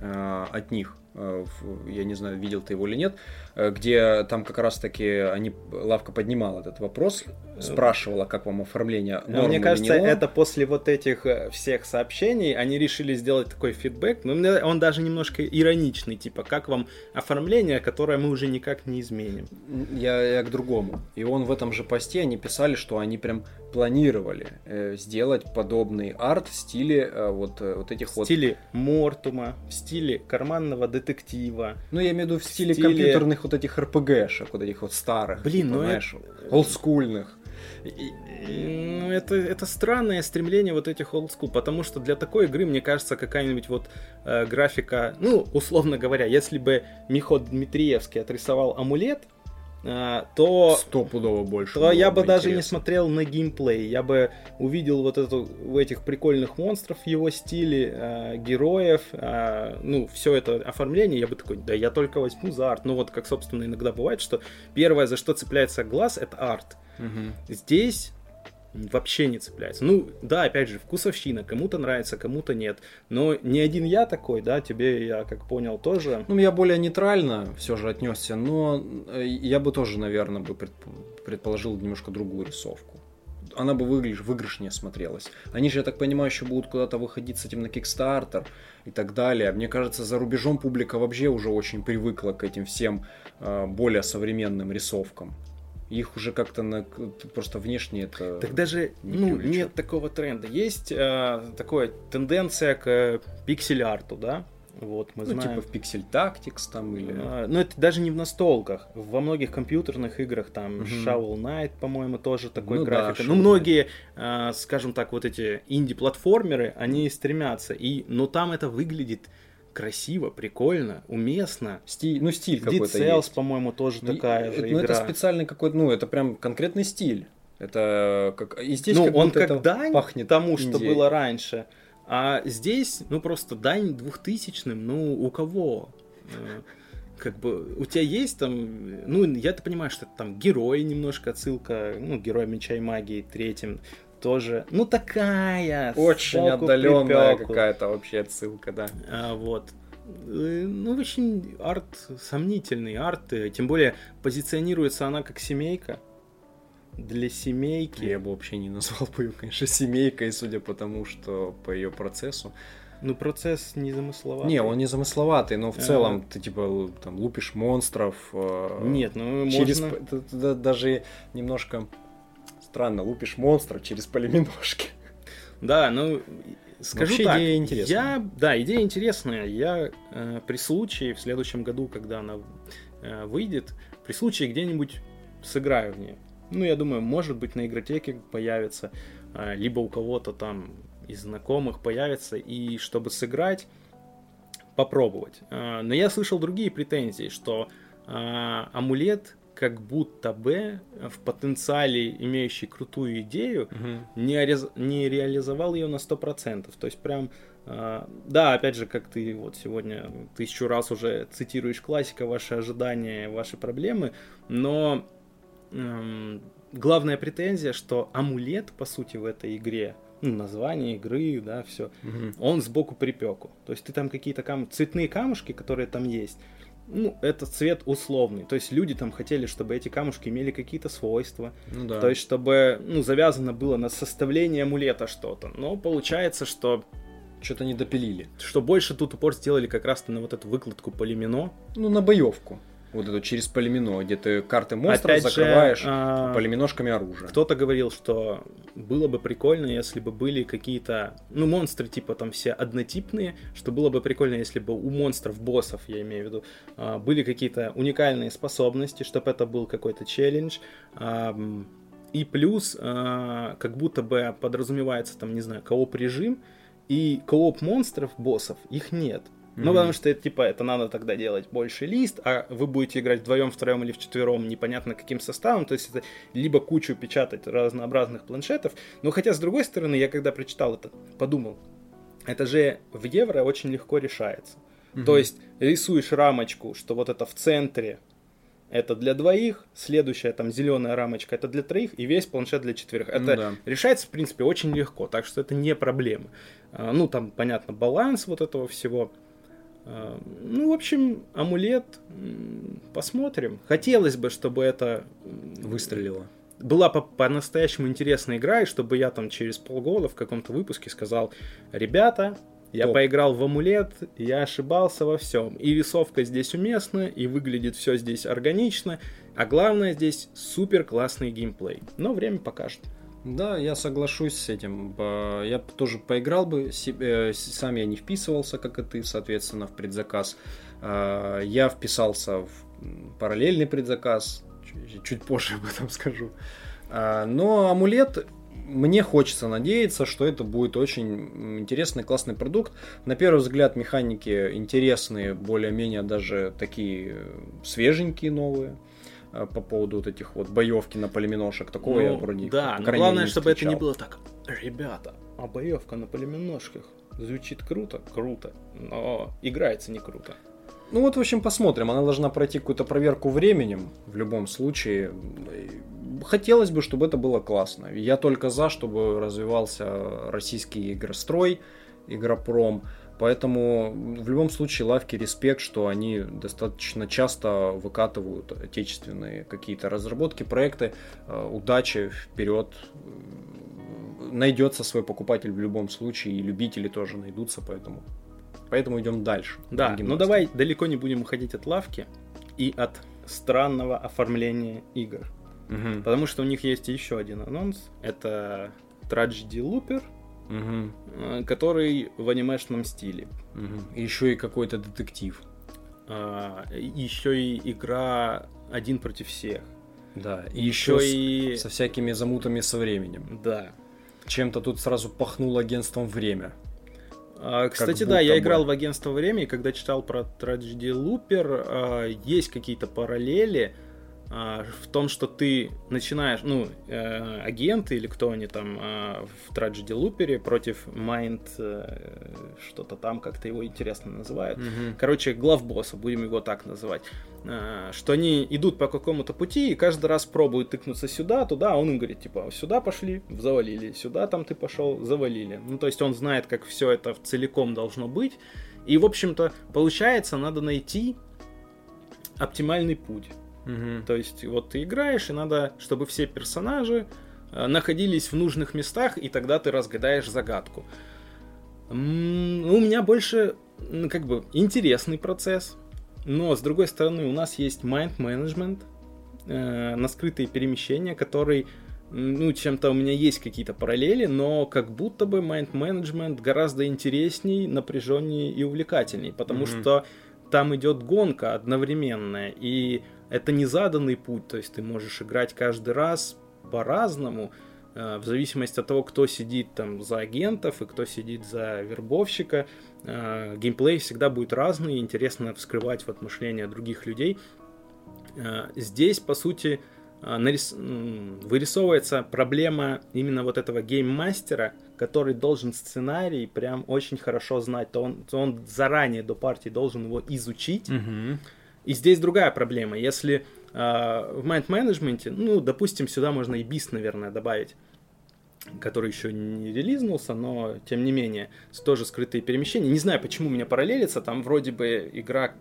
э, от них Э, я не знаю, видел ты его или нет, где там как раз-таки они, лавка поднимала этот вопрос, спрашивала, как вам оформление норм Мне кажется, это после вот этих э, всех сообщений они решили сделать такой фидбэк, но он даже немножко ироничный, типа, как вам оформление, которое мы уже никак не изменим. Я, я к другому. И он в этом же посте, они писали, что они прям планировали э, сделать подобный арт в стиле э, вот, вот этих в вот... В стиле Мортума, в стиле карманного детектива. Ну, я имею в виду в стиле, стиле... компьютерных вот этих RPG-шек, вот этих вот старых. Блин, типа, ну знаешь, это... олдскульных. Ну, это, это странное стремление вот этих олдскул, потому что для такой игры, мне кажется, какая-нибудь вот э, графика, ну, условно говоря, если бы Михо Дмитриевский отрисовал амулет, то, Стопудово больше. То я бы даже не смотрел на геймплей. Я бы увидел вот эту, в этих прикольных монстров его стиле, э, героев, э, ну, все это оформление, я бы такой, да я только возьму за арт. Ну, вот как, собственно, иногда бывает, что первое, за что цепляется глаз, это арт. Угу. Здесь вообще не цепляется. Ну, да, опять же, вкусовщина, кому-то нравится, кому-то нет. Но не один я такой, да, тебе, я как понял, тоже. Ну, я более нейтрально все же отнесся, но э, я бы тоже, наверное, бы предположил немножко другую рисовку. она бы выигрыш, выигрышнее смотрелась. Они же, я так понимаю, еще будут куда-то выходить с этим на Kickstarter и так далее. Мне кажется, за рубежом публика вообще уже очень привыкла к этим всем э, более современным рисовкам. Их уже как-то на, просто внешне это... Так даже не ну, нет такого тренда. Есть э, такая тенденция к пиксель-арту, да? Вот, мы ну, знаем. типа в Pixel Tactics там или... А, ну, это даже не в настолках. Во многих компьютерных играх, там, угу. Shovel Knight, по-моему, тоже такой ну, графика. Да, ну, многие, а, скажем так, вот эти инди-платформеры, они стремятся. И, но там это выглядит красиво, прикольно, уместно. Стиль, ну, стиль какой-то Cells, по-моему, тоже ну, такая же ну, игра. это специальный какой-то, ну, это прям конкретный стиль. Это как... И здесь ну, как он как дань пахнет тому, Индией. что было раньше. А здесь, ну, просто дань двухтысячным, ну, у кого? Э, как бы у тебя есть там, ну, я-то понимаю, что это там герой немножко отсылка, ну, герой меча и магии третьим тоже, ну, такая. Очень отдаленная какая-то вообще отсылка, да. А, вот. Э, ну, очень арт сомнительный, арт, э, тем более позиционируется она как семейка для семейки. Я бы вообще не назвал бы ее, конечно, семейкой, судя по тому, что по ее процессу. Ну, процесс не замысловатый. Не, он не замысловатый, но в а... целом ты типа там лупишь монстров. Э, Нет, ну через... можно... Даже немножко странно, лупишь монстра через полиминошки. Да, ну скажу Вообще так, идея интересная. Я, да, идея интересная. Я э, при случае в следующем году, когда она э, выйдет, при случае где-нибудь сыграю в нее. Ну, я думаю, может быть, на игротеке появится, а, либо у кого-то там из знакомых появится, и чтобы сыграть, попробовать. А, но я слышал другие претензии, что а, амулет как будто бы в потенциале имеющий крутую идею угу. не, орез... не реализовал ее на 100%. То есть прям, э, да, опять же, как ты вот сегодня тысячу раз уже цитируешь классика, ваши ожидания, ваши проблемы, но эм, главная претензия, что амулет, по сути, в этой игре, ну, название игры, да, все, угу. он сбоку припеку. То есть ты там какие-то кам... цветные камушки, которые там есть, ну, это цвет условный. То есть люди там хотели, чтобы эти камушки имели какие-то свойства. Ну, да. То есть, чтобы, ну, завязано было на составление амулета что-то. Но получается, что что-то не допилили. Что больше тут упор сделали как раз-то на вот эту выкладку полимино. Ну, на боевку вот эту через полимино, где ты карты монстров Опять закрываешь же, а... полиминошками оружия. Кто-то говорил, что было бы прикольно, если бы были какие-то, ну, монстры типа там все однотипные, что было бы прикольно, если бы у монстров, боссов, я имею в виду, а, были какие-то уникальные способности, чтобы это был какой-то челлендж. И плюс, а, как будто бы подразумевается там, не знаю, кооп режим, и кооп монстров, боссов, их нет. Ну, потому что это, типа, это надо тогда делать больше лист, а вы будете играть вдвоем, втроем или вчетвером, непонятно каким составом, то есть это либо кучу печатать разнообразных планшетов, но хотя, с другой стороны, я когда прочитал это, подумал, это же в евро очень легко решается. Угу. То есть рисуешь рамочку, что вот это в центре это для двоих, следующая там зеленая рамочка это для троих, и весь планшет для четверых. Это ну, да. решается, в принципе, очень легко, так что это не проблема. А, ну, там, понятно, баланс вот этого всего. А, ну, в общем, амулет, посмотрим. Хотелось бы, чтобы это выстрелило. Была по-настоящему интересная игра, и чтобы я там через полгода в каком-то выпуске сказал, ребята, я Топ. поиграл в амулет, я ошибался во всем. И рисовка здесь уместна, и выглядит все здесь органично, а главное здесь супер классный геймплей. Но время покажет. Да, я соглашусь с этим. Я тоже поиграл бы, э, сам я не вписывался, как и ты, соответственно, в предзаказ. А, я вписался в параллельный предзаказ, чуть позже об этом скажу. А, но амулет мне хочется надеяться, что это будет очень интересный, классный продукт. На первый взгляд механики интересные, более-менее даже такие свеженькие новые. Э, по поводу вот этих вот боевки на полиминошек. Такого ну, я вроде Да, но главное, чтобы это не было так. Ребята, а боевка на полиминошках звучит круто, круто, но играется не круто. Ну вот, в общем, посмотрим. Она должна пройти какую-то проверку временем, в любом случае. Хотелось бы, чтобы это было классно. Я только за, чтобы развивался российский игрострой, игропром. Поэтому в любом случае лавки респект, что они достаточно часто выкатывают отечественные какие-то разработки, проекты. Э, удачи, вперед. Найдется свой покупатель в любом случае, и любители тоже найдутся, поэтому, поэтому идем дальше. Да, ну давай далеко не будем уходить от лавки и от странного оформления игр. Угу. Потому что у них есть еще один анонс. Это Tragedy Looper, угу. который в анимешном стиле. Угу. Еще и какой-то детектив. А, еще и игра один против всех. Да, и еще, еще и со всякими замутами со временем. Да. Чем-то тут сразу пахнуло агентством время. А, кстати, да, я играл в агентство время, и когда читал про Tragedy Looper, а, есть какие-то параллели в том, что ты начинаешь, ну, э, агенты или кто они там э, в Tragedy Looper против Mind, э, что-то там, как-то его интересно называют. Mm-hmm. Короче, главбосса, будем его так называть. Э, что они идут по какому-то пути и каждый раз пробуют тыкнуться сюда, туда, а он им говорит, типа, сюда пошли, завалили, сюда там ты пошел, завалили. Ну, то есть он знает, как все это целиком должно быть. И, в общем-то, получается, надо найти оптимальный путь. Угу. То есть вот ты играешь, и надо, чтобы все персонажи э, находились в нужных местах, и тогда ты разгадаешь загадку. У меня больше, ну, как бы, интересный процесс, но, с другой стороны, у нас есть mind management, э, на скрытые перемещения, который, ну, чем-то у меня есть какие-то параллели, но как будто бы mind management гораздо интересней, напряженнее и увлекательней, потому mm-hmm. что там идет гонка одновременная, и это не заданный путь, то есть ты можешь играть каждый раз по-разному, э, в зависимости от того, кто сидит там за агентов и кто сидит за вербовщика. Э, геймплей всегда будет разный, интересно вскрывать вот мышление других людей. Э, здесь, по сути, нарис... вырисовывается проблема именно вот этого гейммастера, который должен сценарий прям очень хорошо знать, то он, то он заранее до партии должен его изучить. Mm-hmm и здесь другая проблема. Если э, в Mind Management, ну, допустим, сюда можно и BIS, наверное, добавить, который еще не релизнулся, но тем не менее, тоже скрытые перемещения. Не знаю, почему у меня параллелится, там вроде бы игра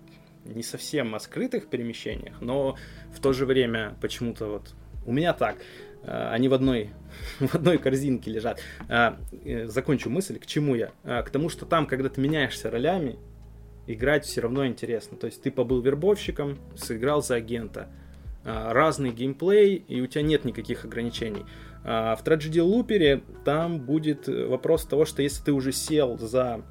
не совсем о скрытых перемещениях, но в то же время почему-то вот у меня так. А, они в одной, в одной корзинке лежат. А, э, закончу мысль, к чему я? К тому, что там, когда ты меняешься ролями, играть все равно интересно. То есть ты побыл вербовщиком, сыграл за агента. А, разный геймплей, и у тебя нет никаких ограничений. А, в Tragedy Looper там будет вопрос того, что если ты уже сел за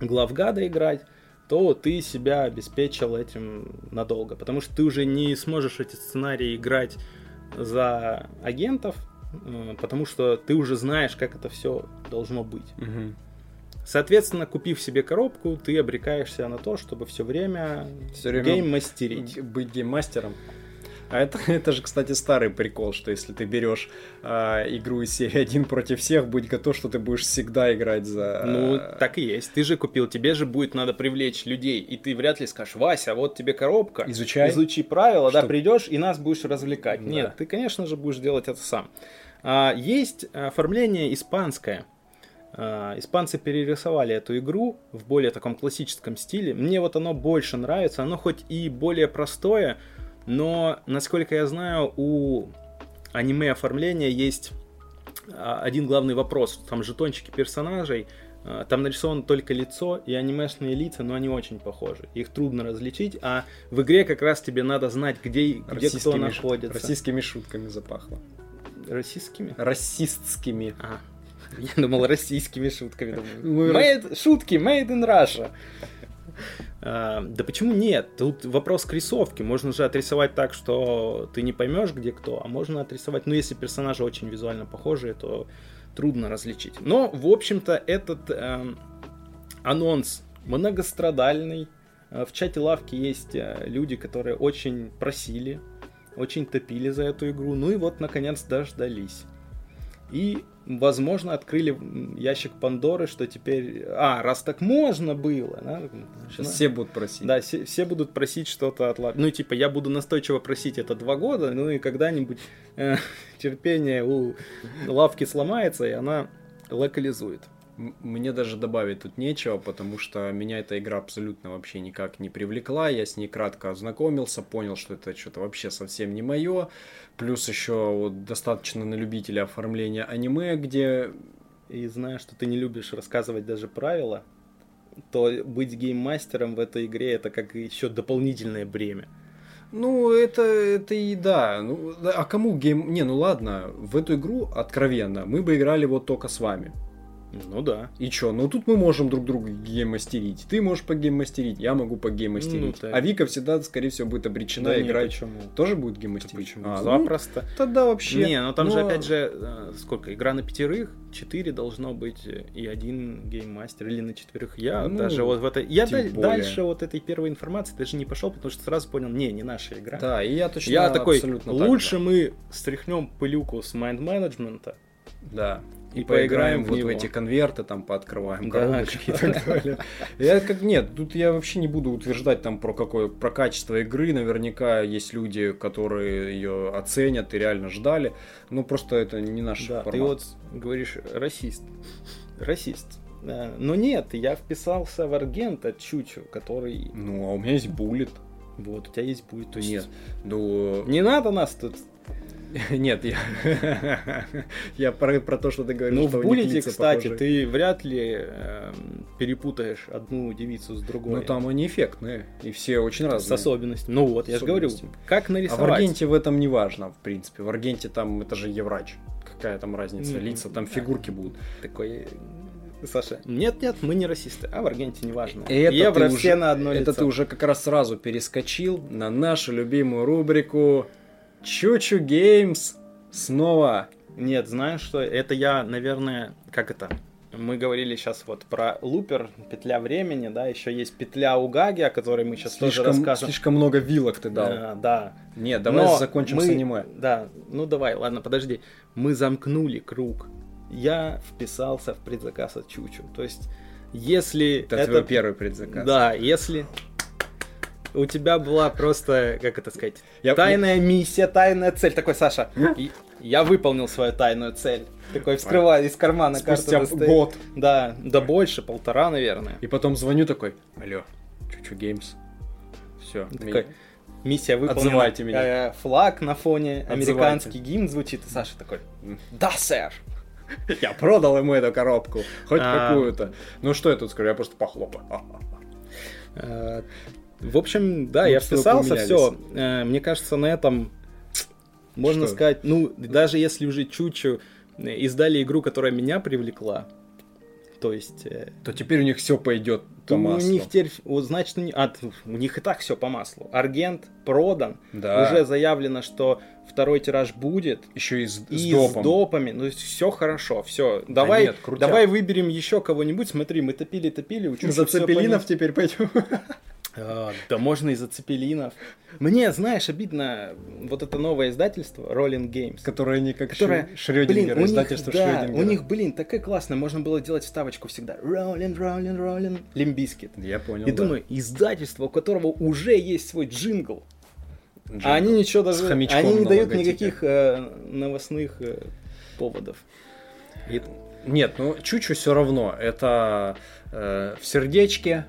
главгада играть, то ты себя обеспечил этим надолго. Потому что ты уже не сможешь эти сценарии играть за агентов, э, потому что ты уже знаешь, как это все должно быть. Угу. Соответственно, купив себе коробку, ты обрекаешься на то, чтобы все время, все время гейм-мастерить. Быть гейммастером. А это, это же, кстати, старый прикол, что если ты берешь э, игру из серии один против всех, будь готов, что ты будешь всегда играть за... Ну, так и есть. Ты же купил, тебе же будет надо привлечь людей, и ты вряд ли скажешь, Вася, вот тебе коробка. Изучай. Изучи правила, что... да, придешь и нас будешь развлекать. Да. Нет, ты, конечно же, будешь делать это сам. А, есть оформление испанское. А, испанцы перерисовали эту игру в более таком классическом стиле. Мне вот оно больше нравится. Оно хоть и более простое, но, насколько я знаю, у аниме оформления есть а, один главный вопрос. Там жетончики персонажей, а, там нарисовано только лицо и анимешные лица, но они очень похожи. Их трудно различить, а в игре как раз тебе надо знать, где, где кто находится. Российскими шутками запахло. Российскими? Расистскими. А, я думал, российскими шутками. Думаю. Made, шутки, made in Russia. А, да почему нет? Тут вопрос к рисовке. Можно же отрисовать так, что ты не поймешь, где кто, а можно отрисовать, ну, если персонажи очень визуально похожие, то трудно различить. Но, в общем-то, этот э, анонс многострадальный. А, в чате лавки есть э, люди, которые очень просили, очень топили за эту игру. Ну и вот, наконец, дождались. И возможно, открыли ящик Пандоры, что теперь... А, раз так можно было, да? Сейчас ну, все будут просить. Да, все, все будут просить что-то от Ну, типа, я буду настойчиво просить это два года, ну и когда-нибудь э, терпение у лавки сломается, и она локализует. Мне даже добавить тут нечего, потому что меня эта игра абсолютно вообще никак не привлекла. Я с ней кратко ознакомился, понял, что это что-то вообще совсем не мое. Плюс еще вот достаточно на любителя оформления аниме, где... И зная, что ты не любишь рассказывать даже правила, то быть гейммастером в этой игре это как еще дополнительное бремя. Ну, это, это и да. Ну, а кому гейм... Не, ну ладно, в эту игру, откровенно, мы бы играли вот только с вами. Ну да. И чё, ну тут мы можем друг друга гейммастерить. Ты можешь погейммастерить, я могу погейммастерить. Ну, а Вика всегда, скорее всего, будет обречена да играть. почему? Тоже будет гейммастерить? Почему? А, Запросто. Ну, тогда вообще. Не, ну там Но... же опять же, э, сколько, игра на пятерых, четыре должно быть и один гейммастер, или на четверых. Я ну, даже вот в этой... Я даль... дальше вот этой первой информации даже не пошел, потому что сразу понял, не, не наша игра. Да, и я точно Я такой, лучше так, мы стряхнем пылюку с майнд-менеджмента. Да и, поиграем, в вот в эти конверты, там пооткрываем да, коробочки и так далее. Я как нет, тут я вообще не буду утверждать там про какое про качество игры. Наверняка есть люди, которые ее оценят и реально ждали. Но просто это не наш да, формат. Ты вот говоришь расист, расист. Но нет, я вписался в Аргента Чучу, который. Ну, а у меня есть буллет. Вот, у тебя есть будет, то есть... Нет, ну... Не надо нас тут Нет, я, я про, про то, что ты говоришь. Ну, в Буллете, кстати, похожие. ты вряд ли э, перепутаешь одну девицу с другой. Ну, там они эффектные, и все очень разные. С особенностями. Ну вот, я же говорю, как нарисовать. А в Аргенте в этом не важно, в принципе. В Аргенте там, это же Еврач. Какая там разница? Mm-hmm. Лица, там фигурки будут. Такой Саша, нет-нет, мы не расисты, а в Аргенте не важно. И это Евро все уже, на одно лицо. Это ты уже как раз сразу перескочил на нашу любимую рубрику Choo Choo Games снова. Нет, знаешь что? Это я, наверное, как это? Мы говорили сейчас вот про Looper, петля времени, да, еще есть петля Угаги, о которой мы сейчас слишком, тоже расскажем. Слишком много вилок ты дал. А, да. Нет, давай Но закончим мы, с аниме. Да, ну давай, ладно, подожди. Мы замкнули круг. Я вписался в предзаказ от Choo Choo. То есть, если... Это, это твой первый предзаказ. Да, если у тебя была просто, как это сказать, я... тайная миссия, тайная цель. Такой, Саша, я выполнил свою тайную цель. Такой вскрываю из кармана Спустя карту. год. Да, да больше, полтора, наверное. И потом звоню такой, алло, Чучу Геймс. Все. Такой, миссия выполнена. Отзывайте меня. Э, флаг на фоне, Отзывайте. американский гимн звучит, и Саша такой, да, сэр. Я продал ему эту коробку, хоть а... какую-то. Ну что я тут скажу, я просто похлопаю. Э, в общем, да, ну, я вписался, все. Э, мне кажется, на этом можно что? сказать, ну, даже если уже чуть-чуть издали игру, которая меня привлекла, то есть... Э, то теперь у них все пойдет по маслу. У них теперь, вот, значит, у них, а, у них и так все по маслу. Аргент продан, да. уже заявлено, что второй тираж будет. Еще и с, и с, допом. с допами. Ну, все хорошо, все. Давай, да нет, давай выберем еще кого-нибудь. Смотри, мы топили, топили. За Цепелинов теперь пойдем. А, да можно и за Цепелинов. Мне, знаешь, обидно вот это новое издательство Rolling Games. Которое не как которое, Шрёдингер, блин, издательство них, да, у них, блин, такая классная, можно было делать вставочку всегда. Rolling, Rolling, Rolling, Limp Bizkit. Я понял, И да. думаю, издательство, у которого уже есть свой джингл, джингл. а они ничего даже... Они не дают логотипе. никаких э, новостных э, поводов. И... Нет, ну Чучу все равно. Это э, в сердечке,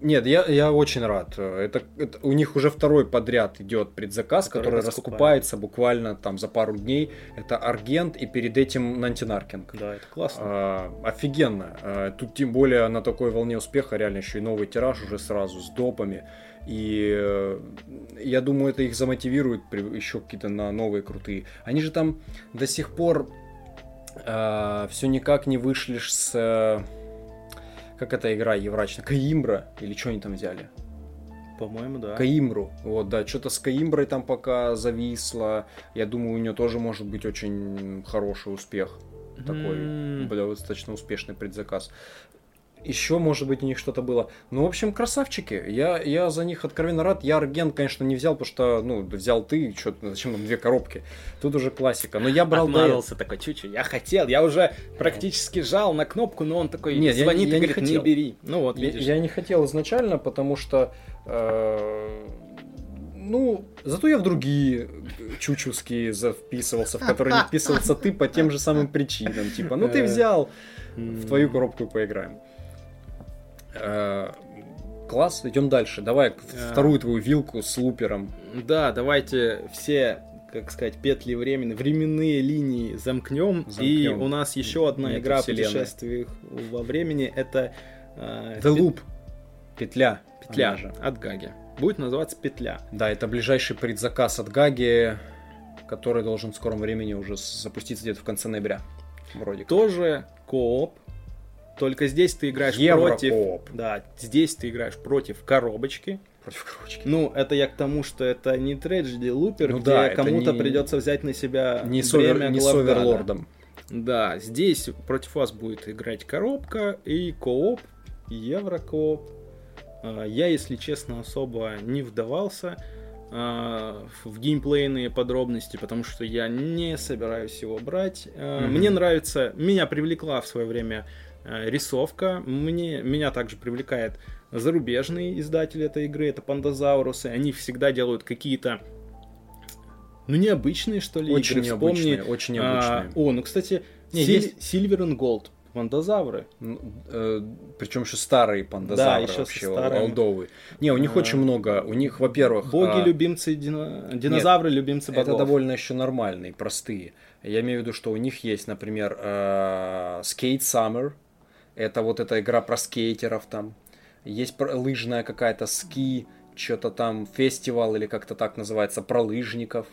нет, я, я очень рад. Это, это у них уже второй подряд идет предзаказ, который, который раскупается буквально там за пару дней. Это Аргент и перед этим Нантинаркинг. Да, это классно. А, офигенно. А, тут тем более на такой волне успеха реально еще и новый тираж уже сразу с допами. И э, я думаю, это их замотивирует еще какие-то на новые крутые. Они же там до сих пор э, все никак не вышли с э, как эта игра еврачная, Каимбра, или что они там взяли? По-моему, да. Каимбру. Вот, да, что-то с Каимброй там пока зависло. Я думаю, у нее тоже может быть очень хороший успех. Такой, mm. достаточно успешный предзаказ еще, может быть, у них что-то было. Ну, в общем, красавчики. Я, я за них откровенно рад. Я Аргент, конечно, не взял, потому что, ну, взял ты, что зачем нам две коробки? Тут уже классика. Но я брал... Отмазался такой, чуть я хотел. Я уже практически жал на кнопку, но он такой Нет, звонит я, я и говорит, не, хотел. не бери. Ну вот, видишь. Я, я не хотел изначально, потому что... Э, ну, зато я в другие чучуские записывался, в которые не вписывался ты по тем же самым причинам. Типа, ну ты взял в твою коробку поиграем. Э, класс, идем дальше. Давай вторую твою вилку с лупером. Да, давайте все как сказать, петли времени, временные линии замкнем. замкнем. И у нас еще одна Нет, игра путешествий во времени. Это э, The Loop. Петля. Петля же. От Гаги. Будет называться Петля. Да, это ближайший предзаказ от Гаги, который должен в скором времени уже запуститься где-то в конце ноября. Вроде. Тоже кооп. Только здесь ты играешь против... Да, здесь ты играешь против коробочки против коробочки. Ну, это я к тому, что это не Tragedy Looper, ну, где да, кому-то не... придется взять на себя не время не с оверлордом. Да, здесь против вас будет играть коробка и кооп, еврокооп. А, я, если честно, особо не вдавался а, в геймплейные подробности, потому что я не собираюсь его брать. Mm-hmm. Мне нравится, меня привлекла в свое время рисовка, мне, меня также привлекает зарубежные издатели этой игры, это Пандазаурусы, они всегда делают какие-то ну, необычные, что ли, очень игры. Необычные, Вспомни, очень необычные. А, о, ну, кстати, не, Силь... есть Silver and Gold, пандазавры. Ну, э, причем еще старые пандазавры да, еще вообще, старые. олдовые. Не, у них а, очень много. У них, во-первых... Боги, а... любимцы, дино... динозавры, Нет, любимцы богов. Это довольно еще нормальные, простые. Я имею в виду, что у них есть, например, э, Skate Summer. Это вот эта игра про скейтеров там есть лыжная какая-то ски, что-то там фестивал или как-то так называется, про лыжников.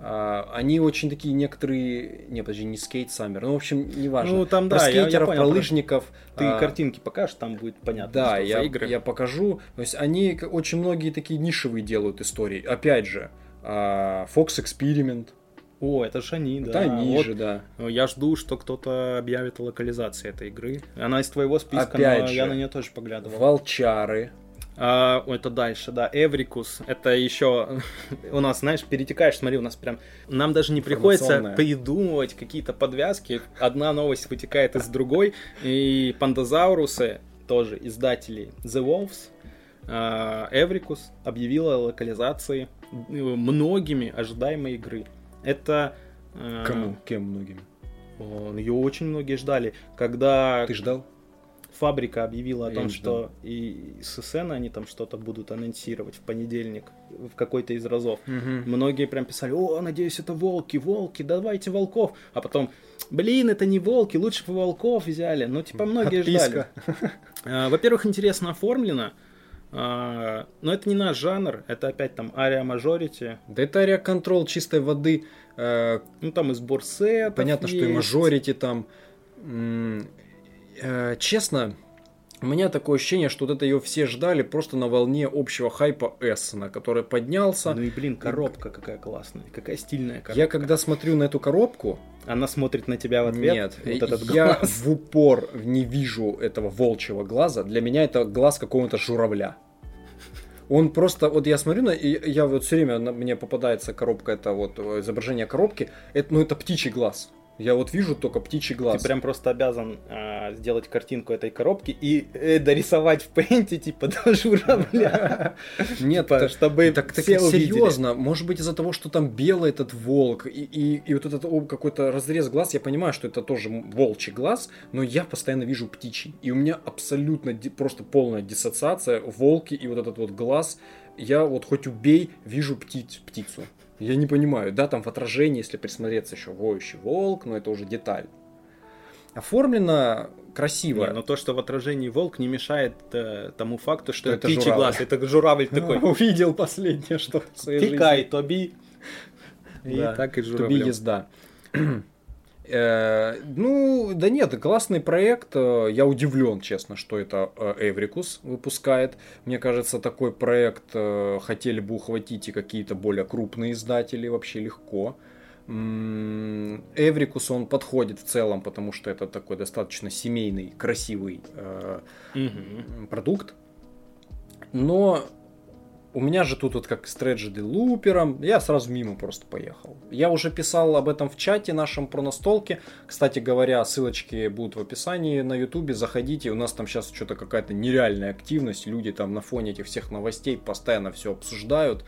А, они очень такие некоторые, не, подожди, не скейт саммер, ну, в общем, неважно. Ну, там, про да, скейтеров, я, я понял, про лыжников. Ты а, картинки покажешь, там будет понятно, Да, я, игры. я покажу. То есть они очень многие такие нишевые делают истории. Опять же, а, Fox Experiment, о, это же они, да. Это они вот же, да. Я жду, что кто-то объявит о локализации этой игры. Она из твоего списка, Опять но же, я на нее тоже поглядывал. Волчары. А, это дальше, да. Эврикус. Это еще у нас, знаешь, перетекаешь, смотри, у нас прям... Нам даже не приходится придумывать какие-то подвязки. Одна новость вытекает из другой. И пандазаурусы, тоже издатели The Wolves, а, Эврикус объявила о локализации многими ожидаемой игры. Это... Э, Кому? Кем многими? Ее очень многие ждали. Когда... Ты ждал? Фабрика объявила о том, что и ССН они там что-то будут анонсировать в понедельник в какой-то из разов. Угу. Многие прям писали, о, надеюсь, это волки, волки, давайте волков. А потом, блин, это не волки, лучше бы волков взяли. Ну, типа, многие Подписка. ждали. А, во-первых, интересно оформлено. А, но это не наш жанр, это опять там ария мажорити. Да это ария контрол чистой воды. Э, ну там и сбор сетов Понятно, есть. что и мажорити там. Э, честно, у меня такое ощущение, что вот это ее все ждали просто на волне общего хайпа Эссена, который поднялся. Ну и блин, коробка какая классная, какая стильная коробка. Я когда смотрю на эту коробку... Она смотрит на тебя в ответ? Нет, вот этот я глаз. в упор не вижу этого волчьего глаза. Для меня это глаз какого-то журавля. Он просто, вот я смотрю на, и я вот все время, мне попадается коробка, это вот изображение коробки, это, ну это птичий глаз. Я вот вижу только птичий глаз. Ты прям просто обязан э, сделать картинку этой коробки и э, дорисовать в пейнте, типа, до журавля. Нет, типа, чтобы так, серьезно. Может быть из-за того, что там белый этот волк и вот этот какой-то разрез глаз, я понимаю, что это тоже волчий глаз, но я постоянно вижу птичий. И у меня абсолютно просто полная диссоциация, волки и вот этот вот глаз. Я вот хоть убей, вижу птиц, птицу. Я не понимаю, да, там в отражении, если присмотреться еще воющий волк, но это уже деталь. Оформлено красиво. Не, но то, что в отражении волк, не мешает э, тому факту, что, что это птичий глаз. Это журавль такой. Увидел последнее, что в своей Тикай, Тоби. И так и журавлем. Тоби езда. Э, ну, да нет, классный проект. Э, я удивлен, честно, что это Эврикус выпускает. Мне кажется, такой проект э, хотели бы ухватить и какие-то более крупные издатели вообще легко. Эврикус, он подходит в целом, потому что это такой достаточно семейный, красивый угу. продукт. Но у меня же тут вот как с Tragedy лупером, я сразу мимо просто поехал. Я уже писал об этом в чате нашем про настолки. Кстати говоря, ссылочки будут в описании на ютубе, заходите, у нас там сейчас что-то какая-то нереальная активность, люди там на фоне этих всех новостей постоянно все обсуждают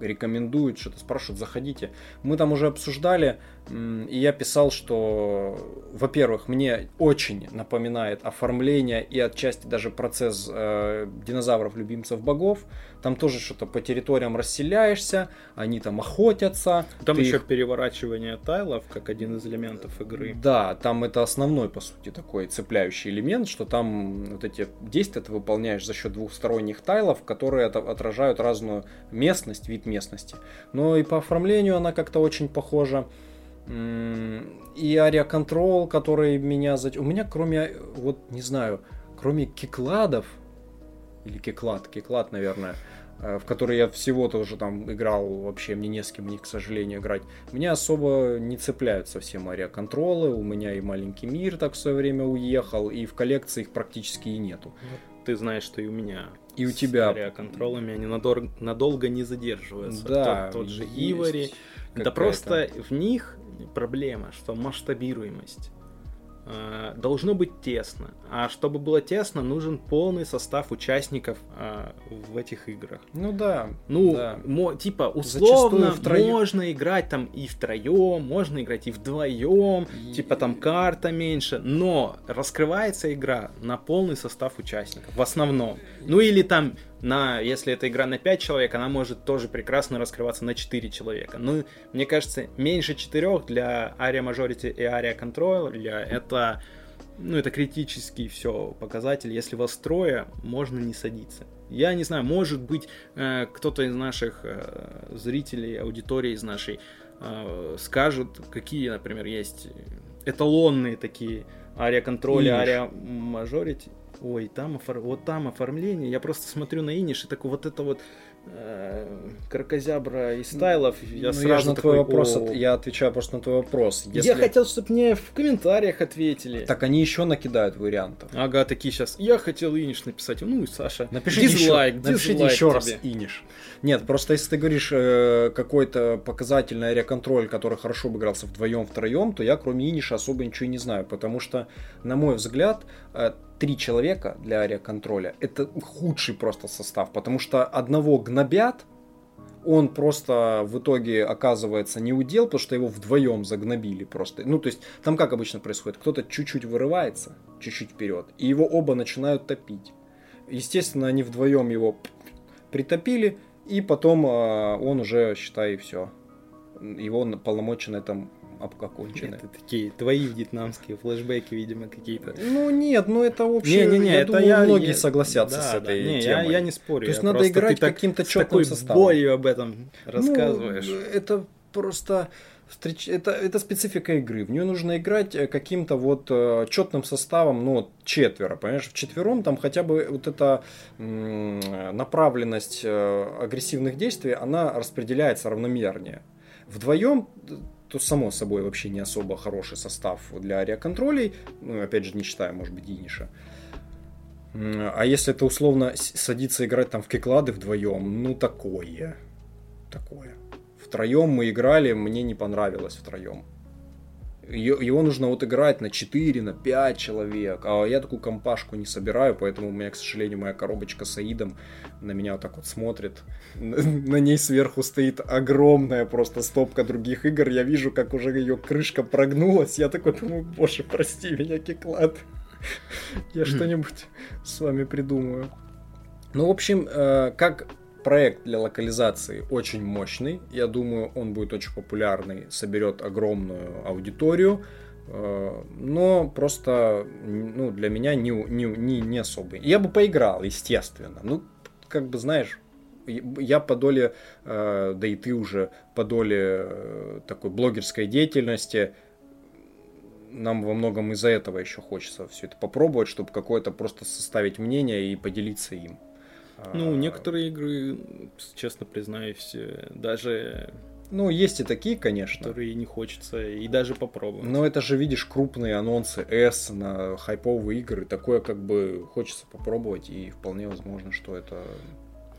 рекомендуют, что-то спрашивают, заходите. Мы там уже обсуждали, и я писал, что, во-первых, мне очень напоминает оформление и отчасти даже процесс э, динозавров любимцев богов. Там тоже что-то по территориям расселяешься, они там охотятся. Там еще их... переворачивание тайлов как один из элементов игры. Да, там это основной, по сути, такой цепляющий элемент, что там вот эти действия ты выполняешь за счет двухсторонних тайлов, которые отражают разную местность, вид местности. Но и по оформлению она как-то очень похожа. И Aria Control, который меня... У меня кроме, вот не знаю, кроме кикладов, или киклад, киклад, наверное, э, в который я всего-то уже там играл, вообще мне не с кем, к сожалению, играть. Меня особо не цепляют совсем ариоконтролы, у меня и маленький мир так в свое время уехал, и в коллекции их практически и нету. Ты знаешь, что и у меня и у тебя. С контролами они надолго, надолго не задерживаются. Да, тот, тот же Ивари. Да просто в них проблема, что масштабируемость. Э, должно быть тесно. А чтобы было тесно, нужен полный состав участников э, в этих играх. Ну да. Ну, да. Мо, типа, условно втроем... можно играть там и втроем, можно играть и вдвоем, и... типа там карта меньше, но раскрывается игра на полный состав участников в основном. Ну или там на, если это игра на 5 человек, она может тоже прекрасно раскрываться на 4 человека. Ну, мне кажется, меньше 4 для Aria Majority и Aria Control это, ну, это критический все показатель. Если вас трое, можно не садиться. Я не знаю, может быть, э, кто-то из наших э, зрителей, аудитории из нашей э, скажет, какие, например, есть эталонные такие Aria Control, Aria Majority ой, там офор... вот там оформление. Я просто смотрю на Иниш и такой вот это вот э, кракозябра и стайлов. Я ну, сразу я на такой, твой вопрос, О... я отвечаю просто на твой вопрос. Если... Я хотел, чтобы мне в комментариях ответили. Так они еще накидают вариантов. Ага, такие сейчас. Я хотел Иниш написать. Ну и Саша. Напишите дизлайк, еще, напишите дизлайк еще тебе. раз Иниш. Нет, просто если ты говоришь э, какой-то показательный реконтроль, который хорошо бы игрался вдвоем, втроем, то я кроме Иниша особо ничего не знаю, потому что, на мой взгляд, э, три человека для ариоконтроля это худший просто состав, потому что одного гнобят, он просто в итоге оказывается не удел, потому что его вдвоем загнобили просто. Ну, то есть, там как обычно происходит? Кто-то чуть-чуть вырывается, чуть-чуть вперед, и его оба начинают топить. Естественно, они вдвоем его притопили, и потом э, он уже, считай, все. Его полномочия на этом окончены. Это такие твои вьетнамские флешбеки, видимо, какие-то. Ну нет, ну это общее. Не, не, не, я это думаю, я, многие я, согласаться да, с этой да, не, темой. Я, я не спорю. То есть надо играть каким-то четким составом. болью об этом рассказываешь. Ну, это просто это, это специфика игры. В нее нужно играть э, каким-то вот э, четным составом, ну, четверо, понимаешь? В четвером там хотя бы вот эта направленность э, агрессивных действий, она распределяется равномернее. Вдвоем то само собой вообще не особо хороший состав для ариоконтролей, ну, опять же, не считая, может быть, Диниша. А если это условно садиться играть там в кеклады вдвоем, ну такое. Такое. Втроем мы играли, мне не понравилось втроем. Его нужно вот играть на 4, на 5 человек. А я такую компашку не собираю, поэтому у меня, к сожалению, моя коробочка с Аидом на меня вот так вот смотрит. На ней сверху стоит огромная просто стопка других игр. Я вижу, как уже ее крышка прогнулась. Я такой думаю, боже, прости меня, Кеклад. Я что-нибудь с вами придумаю. Ну, в общем, э, как проект для локализации очень мощный. Я думаю, он будет очень популярный, соберет огромную аудиторию. Э, но просто ну, для меня не, не, не, не особый. Я бы поиграл, естественно. Ну, как бы знаешь, я по доле, э, да и ты уже по доле э, такой блогерской деятельности, нам во многом из-за этого еще хочется все это попробовать, чтобы какое-то просто составить мнение и поделиться им. Ну, а, некоторые игры, честно признаюсь, даже ну, есть и такие, конечно. Которые не хочется и даже попробовать. Но это же, видишь, крупные анонсы S на хайповые игры. Такое как бы хочется попробовать, и вполне возможно, что это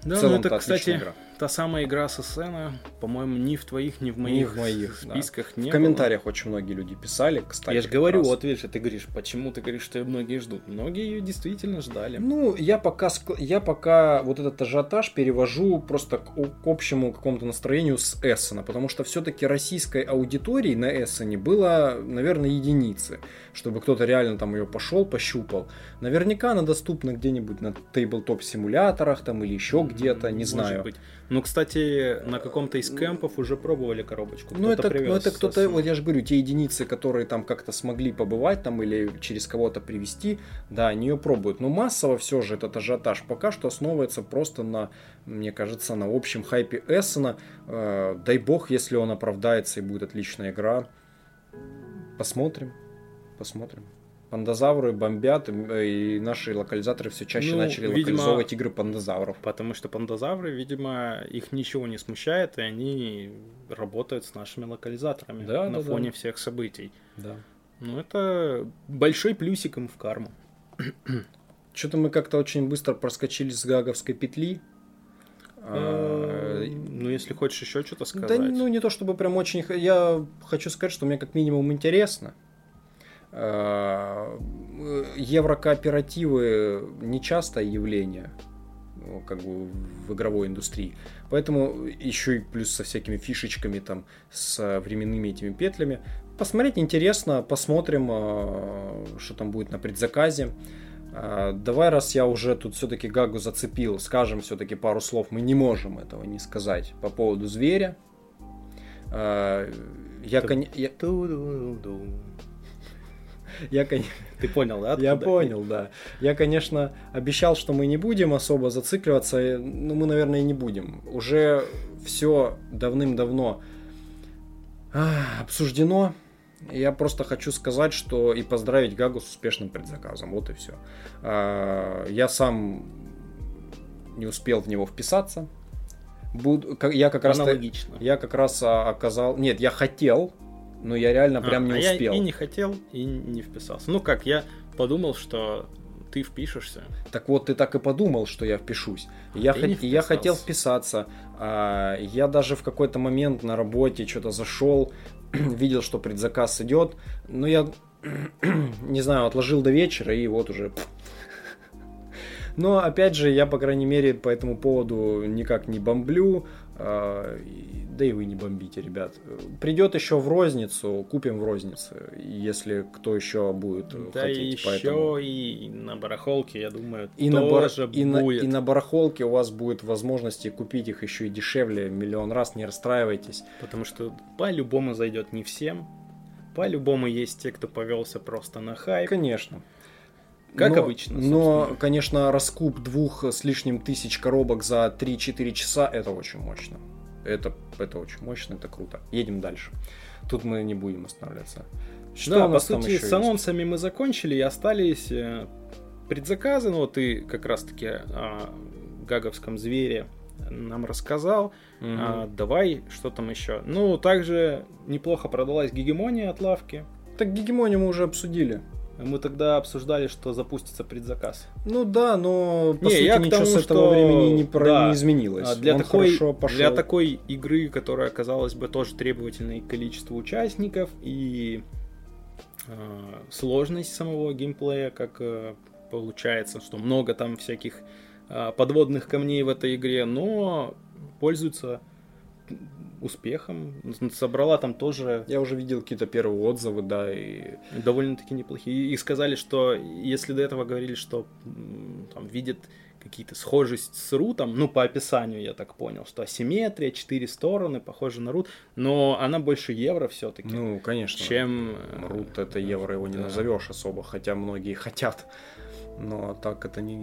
Да, ну это, кстати, игра. Та самая игра со сцены, по-моему, ни в твоих, ни в моих, ни в моих списках да. не В комментариях было. очень многие люди писали, кстати. Я же говорю, раз. вот видишь, ты говоришь, почему ты говоришь, что многие ждут. Многие ее действительно ждали. Ну, я пока, я пока вот этот ажиотаж перевожу просто к, к общему какому-то настроению с Эссена, потому что все-таки российской аудитории на Эссене было, наверное, единицы, чтобы кто-то реально там ее пошел, пощупал. Наверняка она доступна где-нибудь на тейблтоп симуляторах там или еще где-то, не Может знаю. Быть. Ну, кстати, на каком-то из кемпов уже пробовали коробочку. Ну, это, ну, это кто-то, вот я же говорю, те единицы, которые там как-то смогли побывать там или через кого-то привести, да, они ее пробуют. Но массово все же этот ажиотаж пока что основывается просто на, мне кажется, на общем хайпе Эссена. Э, дай бог, если он оправдается и будет отличная игра. Посмотрим. Посмотрим. Пандазавры бомбят, и наши локализаторы все чаще ну, начали видимо, локализовывать игры пандазавров. Потому что пандазавры, видимо, их ничего не смущает, и они работают с нашими локализаторами да, на да, фоне да. всех событий. Да. Ну, это большой плюсик им в карму. Что-то мы как-то очень быстро проскочили с гаговской петли. А, ну, если хочешь еще что-то сказать. Да, ну, не то чтобы прям очень... Я хочу сказать, что мне как минимум интересно. Э, еврокооперативы нечастое явление ну, как бы в игровой индустрии. Поэтому еще и плюс со всякими фишечками, там, с временными этими петлями. Посмотреть интересно, посмотрим, э, что там будет на предзаказе. Э, давай, раз я уже тут все-таки Гагу зацепил, скажем все-таки пару слов. Мы не можем этого не сказать по поводу зверя. Я, кон... Я, Ты понял, да? Я понял, да. Я, конечно, обещал, что мы не будем особо зацикливаться, но мы, наверное, и не будем. Уже все давным-давно обсуждено. Я просто хочу сказать, что и поздравить Гагу с успешным предзаказом. Вот и все. А, я сам не успел в него вписаться. Буду, я как раз я как раз оказал, нет, я хотел, но я реально прям а, не а успел. Я и не хотел, и не вписался. Ну как, я подумал, что ты впишешься. Так вот, ты так и подумал, что я впишусь. А я, хот... я хотел вписаться. А, я даже в какой-то момент на работе что-то зашел, видел, что предзаказ идет. Но я, не знаю, отложил до вечера и вот уже... Но опять же, я, по крайней мере, по этому поводу никак не бомблю. А, да и вы не бомбите, ребят. Придет еще в розницу, купим в рознице, если кто еще будет да хотеть. Да еще поэтому... и на барахолке, я думаю, и тоже на и будет. На, и на барахолке у вас будет возможности купить их еще и дешевле миллион раз, не расстраивайтесь. Потому что по-любому зайдет не всем. По-любому есть те, кто повелся просто на хайп. Конечно. Как но, обычно. Собственно. Но, конечно, раскуп двух с лишним тысяч коробок за 3-4 часа это очень мощно. Это, это очень мощно, это круто. Едем дальше. Тут мы не будем останавливаться. Что да, по сути, с анонсами есть? мы закончили и остались э, предзаказы. Ну, ты как раз-таки о гаговском звере нам рассказал. Угу. А, давай, что там еще? Ну, также неплохо продалась гегемония от лавки. Так гегемонию мы уже обсудили. Мы тогда обсуждали, что запустится предзаказ. Ну да, но по не, сути я ничего тому, с этого что... времени не, про... да, не изменилось. А для, такой, для такой игры, которая, казалось бы, тоже требовательной к количеству участников и э, сложность самого геймплея, как э, получается, что много там всяких э, подводных камней в этой игре, но пользуются успехом. Собрала там тоже... Я уже видел какие-то первые отзывы, да, и... Довольно-таки неплохие. И сказали, что если до этого говорили, что там видят какие-то схожесть с рутом, ну, по описанию я так понял, что асимметрия, четыре стороны, похоже на рут, но она больше евро все-таки. Ну, конечно. Чем... Рут это евро его не да. назовешь особо, хотя многие хотят но так это не,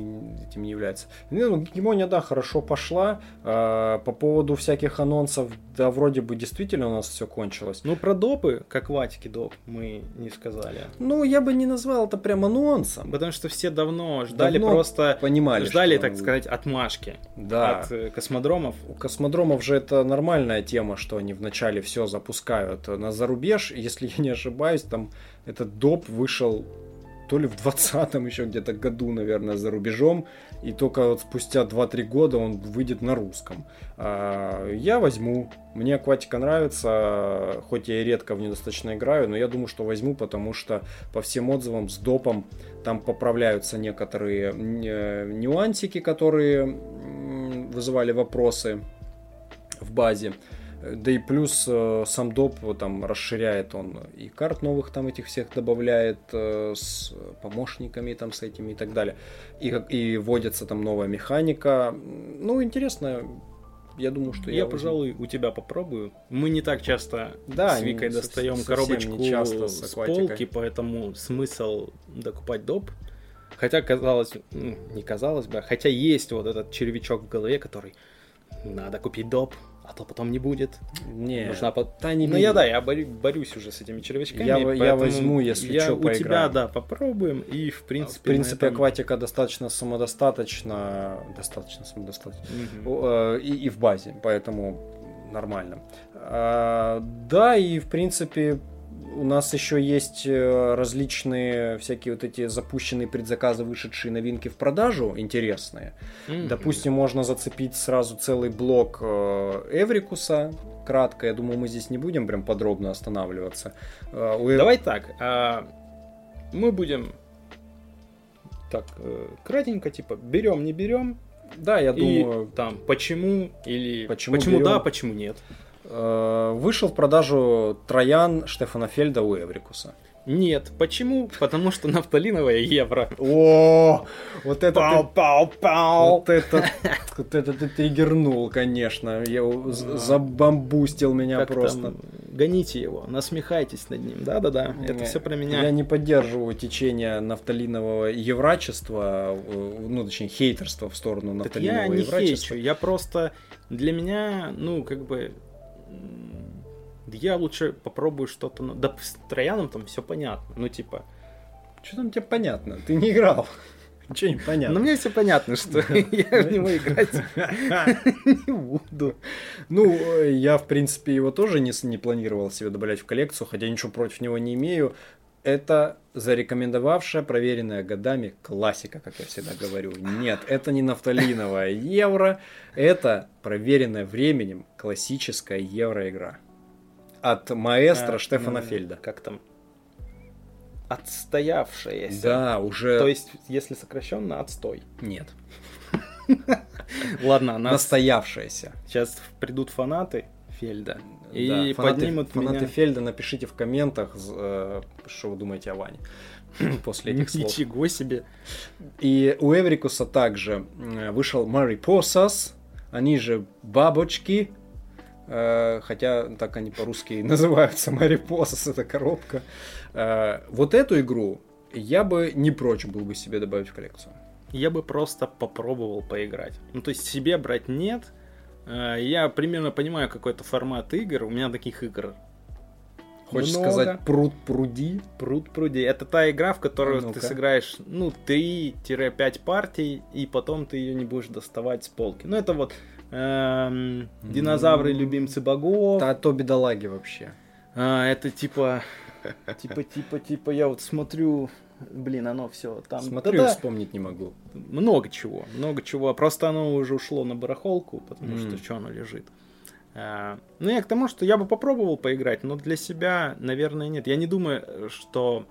этим не является. Ну, гегемония, да, хорошо пошла. А, по поводу всяких анонсов, да, вроде бы действительно у нас все кончилось. Ну, про допы, как ватики доп, мы не сказали. Ну, я бы не назвал это прям анонсом. Потому что все давно ждали давно просто... Понимали, Ждали, так сказать, отмашки. Да. От э, космодромов. У космодромов же это нормальная тема, что они вначале все запускают на зарубеж. Если я не ошибаюсь, там этот доп вышел то ли в 20-м еще где-то году, наверное, за рубежом, и только вот спустя 2-3 года он выйдет на русском. А, я возьму, мне акватика нравится, хоть я и редко в нее достаточно играю, но я думаю, что возьму, потому что по всем отзывам с допом там поправляются некоторые э, нюансики, которые вызывали вопросы в базе. Да и плюс э, сам доп там расширяет он и карт новых там этих всех добавляет э, с помощниками там с этими и так далее. И, и вводится там новая механика. Ну, интересно, я думаю, что я, я пожалуй, у тебя попробую. Мы не так часто да, с Викой достаем коробочку не часто с, с полки, поэтому смысл докупать доп. Хотя казалось, не казалось бы, хотя есть вот этот червячок в голове, который надо купить доп, а то потом не будет. Не, нужна по... да, не Ну я да, я борю, борюсь уже с этими червячками. Я, я возьму, если я что, у поиграем. тебя, да, попробуем и в принципе. В принципе, этом... акватика достаточно самодостаточна, достаточно самодостаточна угу. и, и в базе, поэтому нормально. А, да, и в принципе у нас еще есть э, различные всякие вот эти запущенные предзаказы, вышедшие новинки в продажу, интересные. Mm-hmm. Допустим, можно зацепить сразу целый блок э, Эврикуса, кратко. Я думаю, мы здесь не будем прям подробно останавливаться. Э. Давай так, а мы будем так кратенько, типа берем, не берем. Да, я думаю. Там почему или почему, почему да, почему нет. Э, вышел в продажу Троян Штефана Фельда у Эврикуса. Нет. Почему? Потому что нафталиновая евро. О, вот это пау, ты, пау, пау. Вот это, вот это ты триггернул, конечно. Я забамбустил меня как просто. Там, гоните его, насмехайтесь над ним. Да-да-да, это все про меня. Я не поддерживаю течение нафталинового еврачества, э, ну, точнее, хейтерства в сторону нафталинового так я еврачества. не хейчу, я просто... Для меня, ну, как бы, я лучше попробую что-то... Да с Трояном там все понятно. Ну, типа... Что там тебе понятно? Ты не играл. Ничего не понятно. Но мне все понятно, что я в него играть не буду. Ну, я, в принципе, его тоже не, не планировал себе добавлять в коллекцию, хотя ничего против него не имею. Это зарекомендовавшая, проверенная годами классика, как я всегда говорю. Нет, это не нафталиновая евро, это проверенная временем классическая евроигра от маэстро а, Штефана ну, Фельда. Как там? Отстоявшаяся. Да, уже. То есть, если сокращенно, отстой. Нет. Ладно, она... Настоявшаяся. Сейчас придут фанаты Фельда. И да, фанаты, поднимут фанаты меня... Фельда, напишите в комментах, э, что вы думаете о Ване после этих слов. Ничего себе. И у Эврикуса также э, вышел Mariposas, они же бабочки, Э, хотя так они по-русски называются, Марипосос, это коробка. Вот эту игру я бы не прочь был бы себе добавить в коллекцию. Я бы просто попробовал поиграть. Ну, то есть себе брать нет. Э, я примерно понимаю какой-то формат игр. У меня таких игр Хочешь много. сказать пруд пруди? Пруд пруди. Это та игра, в которую а ты сыграешь, ну, 3-5 партий, и потом ты ее не будешь доставать с полки. Ну, это вот эм, динозавры, любимцы богов. Да, то бедолаги вообще. А, это типа, типа, типа, типа, я вот смотрю, блин, оно все там. Смотрю да, вспомнить не могу. Много чего, много чего. Просто оно уже ушло на барахолку, потому mm. что что оно лежит. А, ну, я к тому, что я бы попробовал поиграть, но для себя, наверное, нет. Я не думаю, что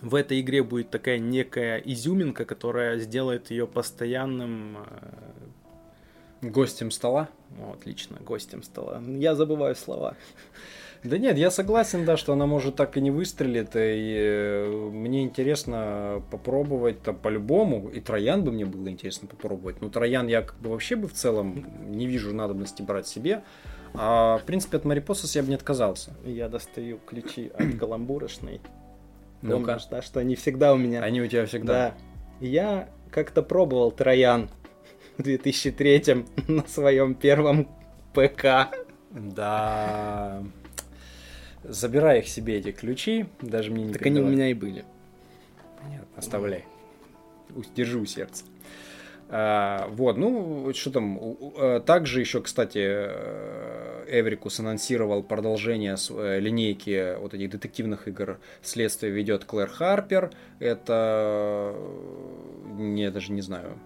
в этой игре будет такая некая изюминка, которая сделает ее постоянным э, Гостем стола? О, отлично, гостем стола. Я забываю слова. Да нет, я согласен, да, что она может так и не выстрелит. И э, мне интересно попробовать там по-любому. И Троян бы мне было интересно попробовать. Ну, Троян я как бы вообще бы в целом не вижу надобности брать себе. А, в принципе, от Марипосос я бы не отказался. Я достаю ключи от каламбурочной. ну Помнишь, да, что они всегда у меня. Они у тебя всегда. Да. Я как-то пробовал Троян в 2003 на своем первом ПК. Да. Забирай их себе, эти ключи, даже мне не Так они у меня и были. Нет, оставляй. Держи у сердца. А, вот, ну, что там. Также еще, кстати, э, Эврикус анонсировал продолжение э, линейки вот этих детективных игр «Следствие ведет Клэр Харпер». Это... Я даже не знаю,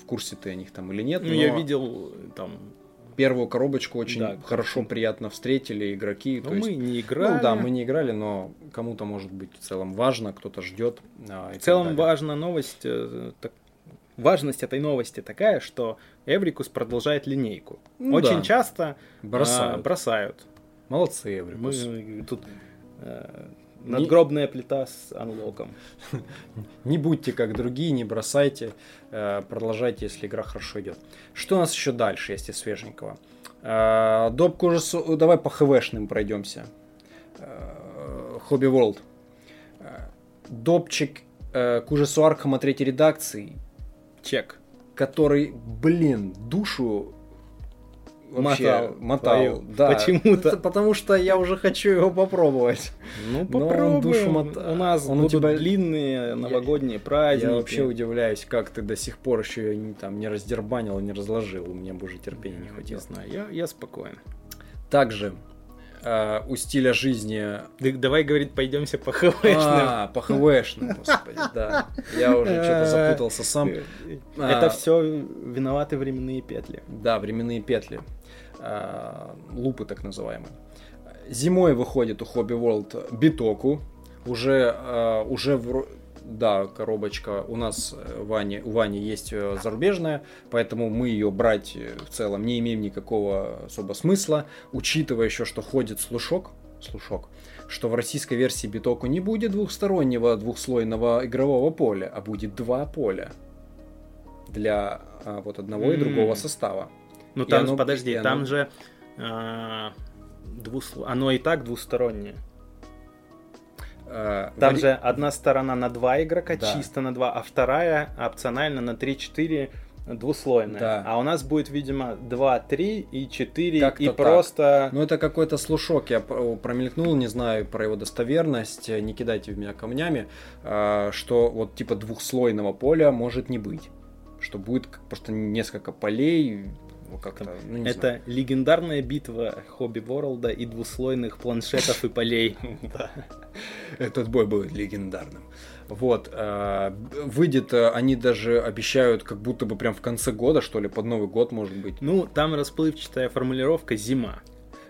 в курсе ты о них там или нет. Ну, я видел там первую коробочку очень да, хорошо, очень... приятно встретили игроки. Но то мы есть, не играли. Ну да, мы не играли, но кому-то может быть в целом важно, кто-то ждет. А, в целом важна новость, э, так, важность этой новости такая, что Эврикус продолжает линейку. Ну, очень да. часто бросают. А, бросают. Молодцы, Эврикус. Мы тут а, Надгробная плита с анлоком. Не будьте как другие, не бросайте, э, продолжайте, если игра хорошо идет. Что у нас еще дальше, если свеженького? Э, доп к ужасу, давай по ХВшным пройдемся. Хобби World. Допчик к ужасу Архама третьей редакции. Чек. Который, блин, душу вообще мотал. мотал да. Почему-то. Потому что я уже хочу его попробовать. Ну, попробуем. душу мот... У нас он будут у тебя... длинные новогодние я, праздники. Я вообще удивляюсь, как ты до сих пор еще не, там, не раздербанил, не разложил. У меня бы уже терпения не хватило. Не знаю, я, я спокоен. Также э, у стиля жизни... Да, давай, говорит, пойдемся по ХВшным. А, по ХВшным, господи, да. Я уже что-то запутался сам. Это все виноваты временные петли. Да, временные петли. Э, лупы так называемые. Зимой выходит у Hobby World Битоку, уже, э, уже в, да, коробочка у нас э, Ване, у Вани есть зарубежная, поэтому мы ее брать в целом не имеем никакого особо смысла, учитывая еще, что ходит слушок, слушок, что в российской версии битоку не будет двухстороннего двухслойного игрового поля, а будет два поля для а, вот одного mm. и другого состава. Ну там, оно, подожди, там оно... же а, двусло... оно и так двустороннее. А, там же одна сторона на два игрока, да. чисто на два, а вторая опционально на 3-4 двуслойная. Да. А у нас будет, видимо, 2, 3 и 4 как и так. просто... Ну, это какой-то слушок. Я промелькнул, не знаю про его достоверность, не кидайте в меня камнями, а, что вот типа двухслойного поля может не быть. Что будет просто несколько полей, как-то, ну, не Это знаю. легендарная битва Хобби Ворлда и двуслойных планшетов и полей. Этот бой будет легендарным. Вот, э, выйдет, э, они даже обещают, как будто бы прям в конце года, что ли, под Новый год, может быть. Ну, там расплывчатая формулировка зима.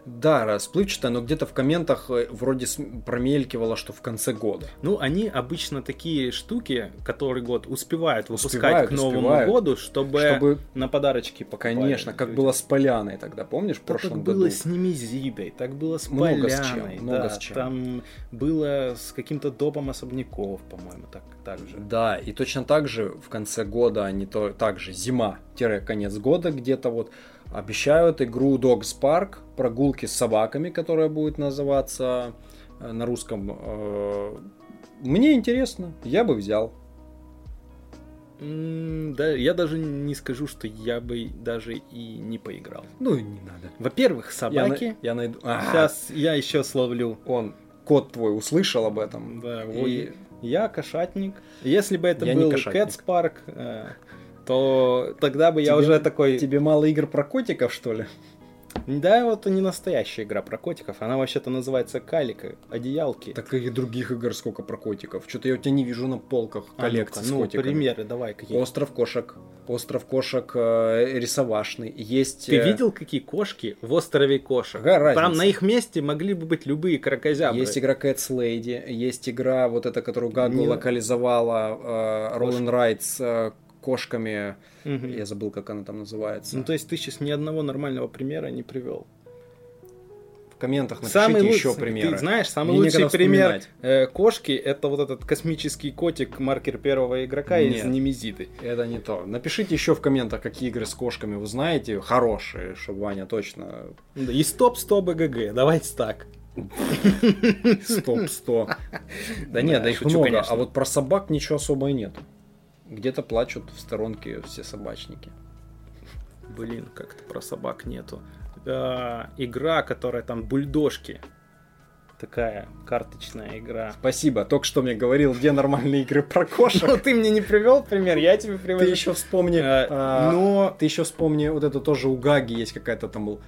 Да, расплывчато, но где-то в комментах э, вроде промелькивало, что в конце года. Ну, они обычно такие штуки, который год успевают выпускать успевают, к Новому успевают, году, чтобы, чтобы на подарочки покупали. Конечно, как людям. было с Поляной тогда, помнишь, в да, прошлом так году? было с Немезидой, так было с много Поляной. С чем, много да, с чем. Там было с каким-то допом особняков, по-моему, так, так же. Да, и точно так же в конце года, они то также зима-конец года где-то вот Обещают игру Dogs Park, прогулки с собаками, которая будет называться э, на русском. Э, мне интересно, я бы взял. Да, я даже не скажу, что я бы даже и не поиграл. Ну, не надо. Во-первых, собаки. Я, на... я найду. Сейчас я еще словлю. Он, кот твой, услышал об этом. Да, и... Я кошатник. Если бы это я был Cats Park, э, то тогда бы тебе, я уже такой... Тебе мало игр про котиков, что ли? Да, вот не настоящая игра про котиков. Она вообще-то называется Калика, одеялки. Так и других игр сколько про котиков. Что-то я у тебя не вижу на полках коллекции а ну с котиками. Ну, примеры давай какие. Остров кошек. Остров кошек э, рисовашный. Есть... Ты э... видел, какие кошки в острове кошек? Какая разница? Там на их месте могли бы быть любые крокозябры. Есть игра Cats Lady, есть игра вот эта, которую Гагу не... локализовала, э, Roll Rights, э, кошками. Угу. Я забыл, как она там называется. Ну, то есть ты сейчас ни одного нормального примера не привел. В комментах напишите самый еще луч... примеры. Ты знаешь, самый Мне лучший пример э, кошки это вот этот космический котик маркер первого игрока Нет, из Немезиды. Это не то. Напишите еще в комментах, какие игры с кошками вы знаете, хорошие, чтобы Ваня точно. И стоп 100 БГГ. Давайте так. Стоп 100. Да нет, да их много. А вот про собак ничего особо и нет. Где-то плачут в сторонке все собачники. Блин, как-то про собак нету. А, игра, которая там бульдожки. Такая карточная игра. Спасибо. Только что мне говорил, где нормальные игры про кошек. Но ты мне не привел пример, я тебе привел. Ты еще вспомни. А, но ты еще вспомни, вот это тоже у Гаги есть какая-то там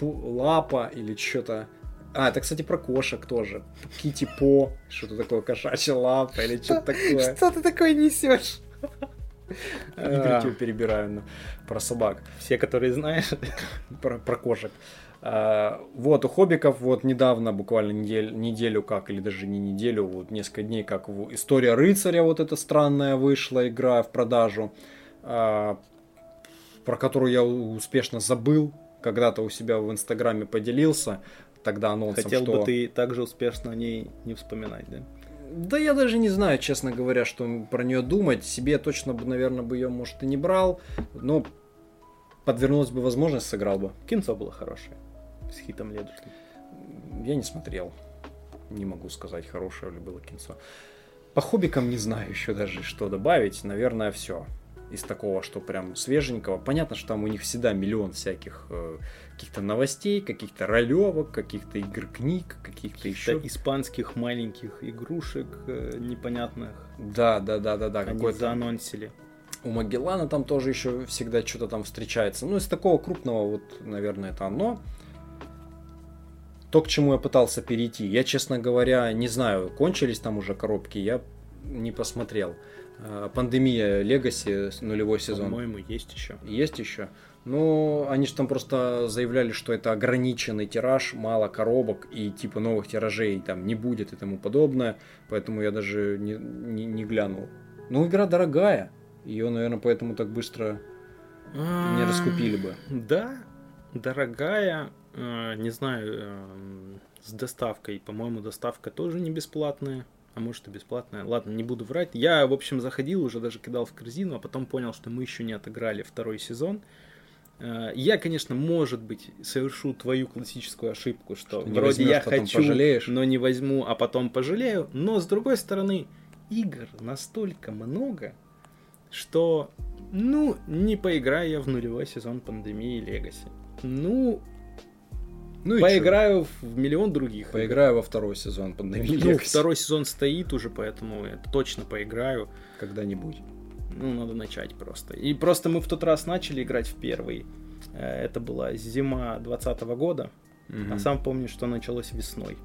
лапа или что-то. А, это, кстати, про кошек тоже. Кити По, что-то такое, кошачья лапа или что-то такое. Что ты такое несешь? Игры перебираю про собак. Все, которые знаешь. Про, про кошек. А, вот, у Хоббиков вот недавно, буквально неделю, неделю как, или даже не неделю, вот несколько дней, как История рыцаря вот эта странная вышла игра в продажу, а, про которую я успешно забыл, когда-то у себя в Инстаграме поделился, тогда анонсом, Хотел что... бы ты также успешно о ней не вспоминать, да? Да я даже не знаю, честно говоря, что про нее думать. Себе точно бы, наверное, бы ее, может, и не брал, но подвернулась бы возможность, сыграл бы. Кинцо было хорошее с хитом Ледушным? Я не смотрел. Не могу сказать, хорошее ли было кинцо. По хоббикам не знаю еще даже, что добавить. Наверное, все из такого, что прям свеженького. Понятно, что там у них всегда миллион всяких э, каких-то новостей, каких-то ролевок, каких-то игр книг, каких-то еще... испанских маленьких игрушек э, непонятных. Да, да, да, да, да. Они какой-то... заанонсили. У Магеллана там тоже еще всегда что-то там встречается. Ну, из такого крупного, вот, наверное, это оно то, к чему я пытался перейти. Я, честно говоря, не знаю, кончились там уже коробки, я не посмотрел. А, пандемия Легаси, нулевой сезон. По-моему, есть еще. Есть еще. Ну, они же там просто заявляли, что это ограниченный тираж, мало коробок и типа новых тиражей там не будет и тому подобное. Поэтому я даже не, не, не глянул. Ну, игра дорогая. Ее, наверное, поэтому так быстро не раскупили бы. Да, дорогая. Э, не знаю, эм, с доставкой. По-моему, доставка тоже не бесплатная. А может и бесплатная. Ладно, не буду врать. Я, в общем, заходил, уже даже кидал в корзину, а потом понял, что мы еще не отыграли второй сезон. Я, конечно, может быть, совершу твою классическую ошибку, что, что вроде я хочу, пожалеешь. но не возьму, а потом пожалею. Но, с другой стороны, игр настолько много, что, ну, не поиграю я в нулевой сезон пандемии Легаси. Ну, ну Поиграю в миллион других. Поиграю во второй сезон пандемии. Ну, второй сезон стоит уже, поэтому я точно поиграю. Когда-нибудь. Ну, надо начать просто. И просто мы в тот раз начали играть в первый. Э, это была зима 2020 года. Угу. А сам помню, что началось весной.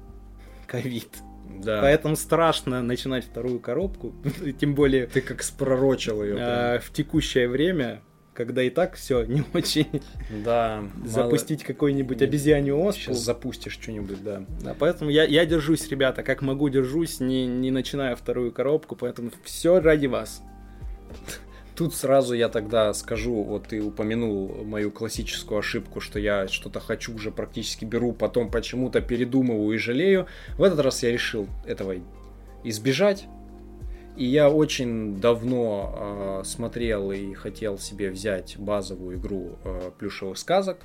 Ковид. Да. Поэтому страшно начинать вторую коробку. Тем более... Ты как спророчил ее. Э, в текущее время когда и так все не очень. Да. Запустить мало... какой-нибудь обезьянью оспу. Сейчас запустишь что-нибудь, да. Да, поэтому я, я держусь, ребята, как могу держусь, не, не начиная вторую коробку, поэтому все ради вас. Тут сразу я тогда скажу, вот ты упомянул мою классическую ошибку, что я что-то хочу, уже практически беру, потом почему-то передумываю и жалею. В этот раз я решил этого избежать, и я очень давно э, смотрел и хотел себе взять базовую игру э, плюшевых сказок.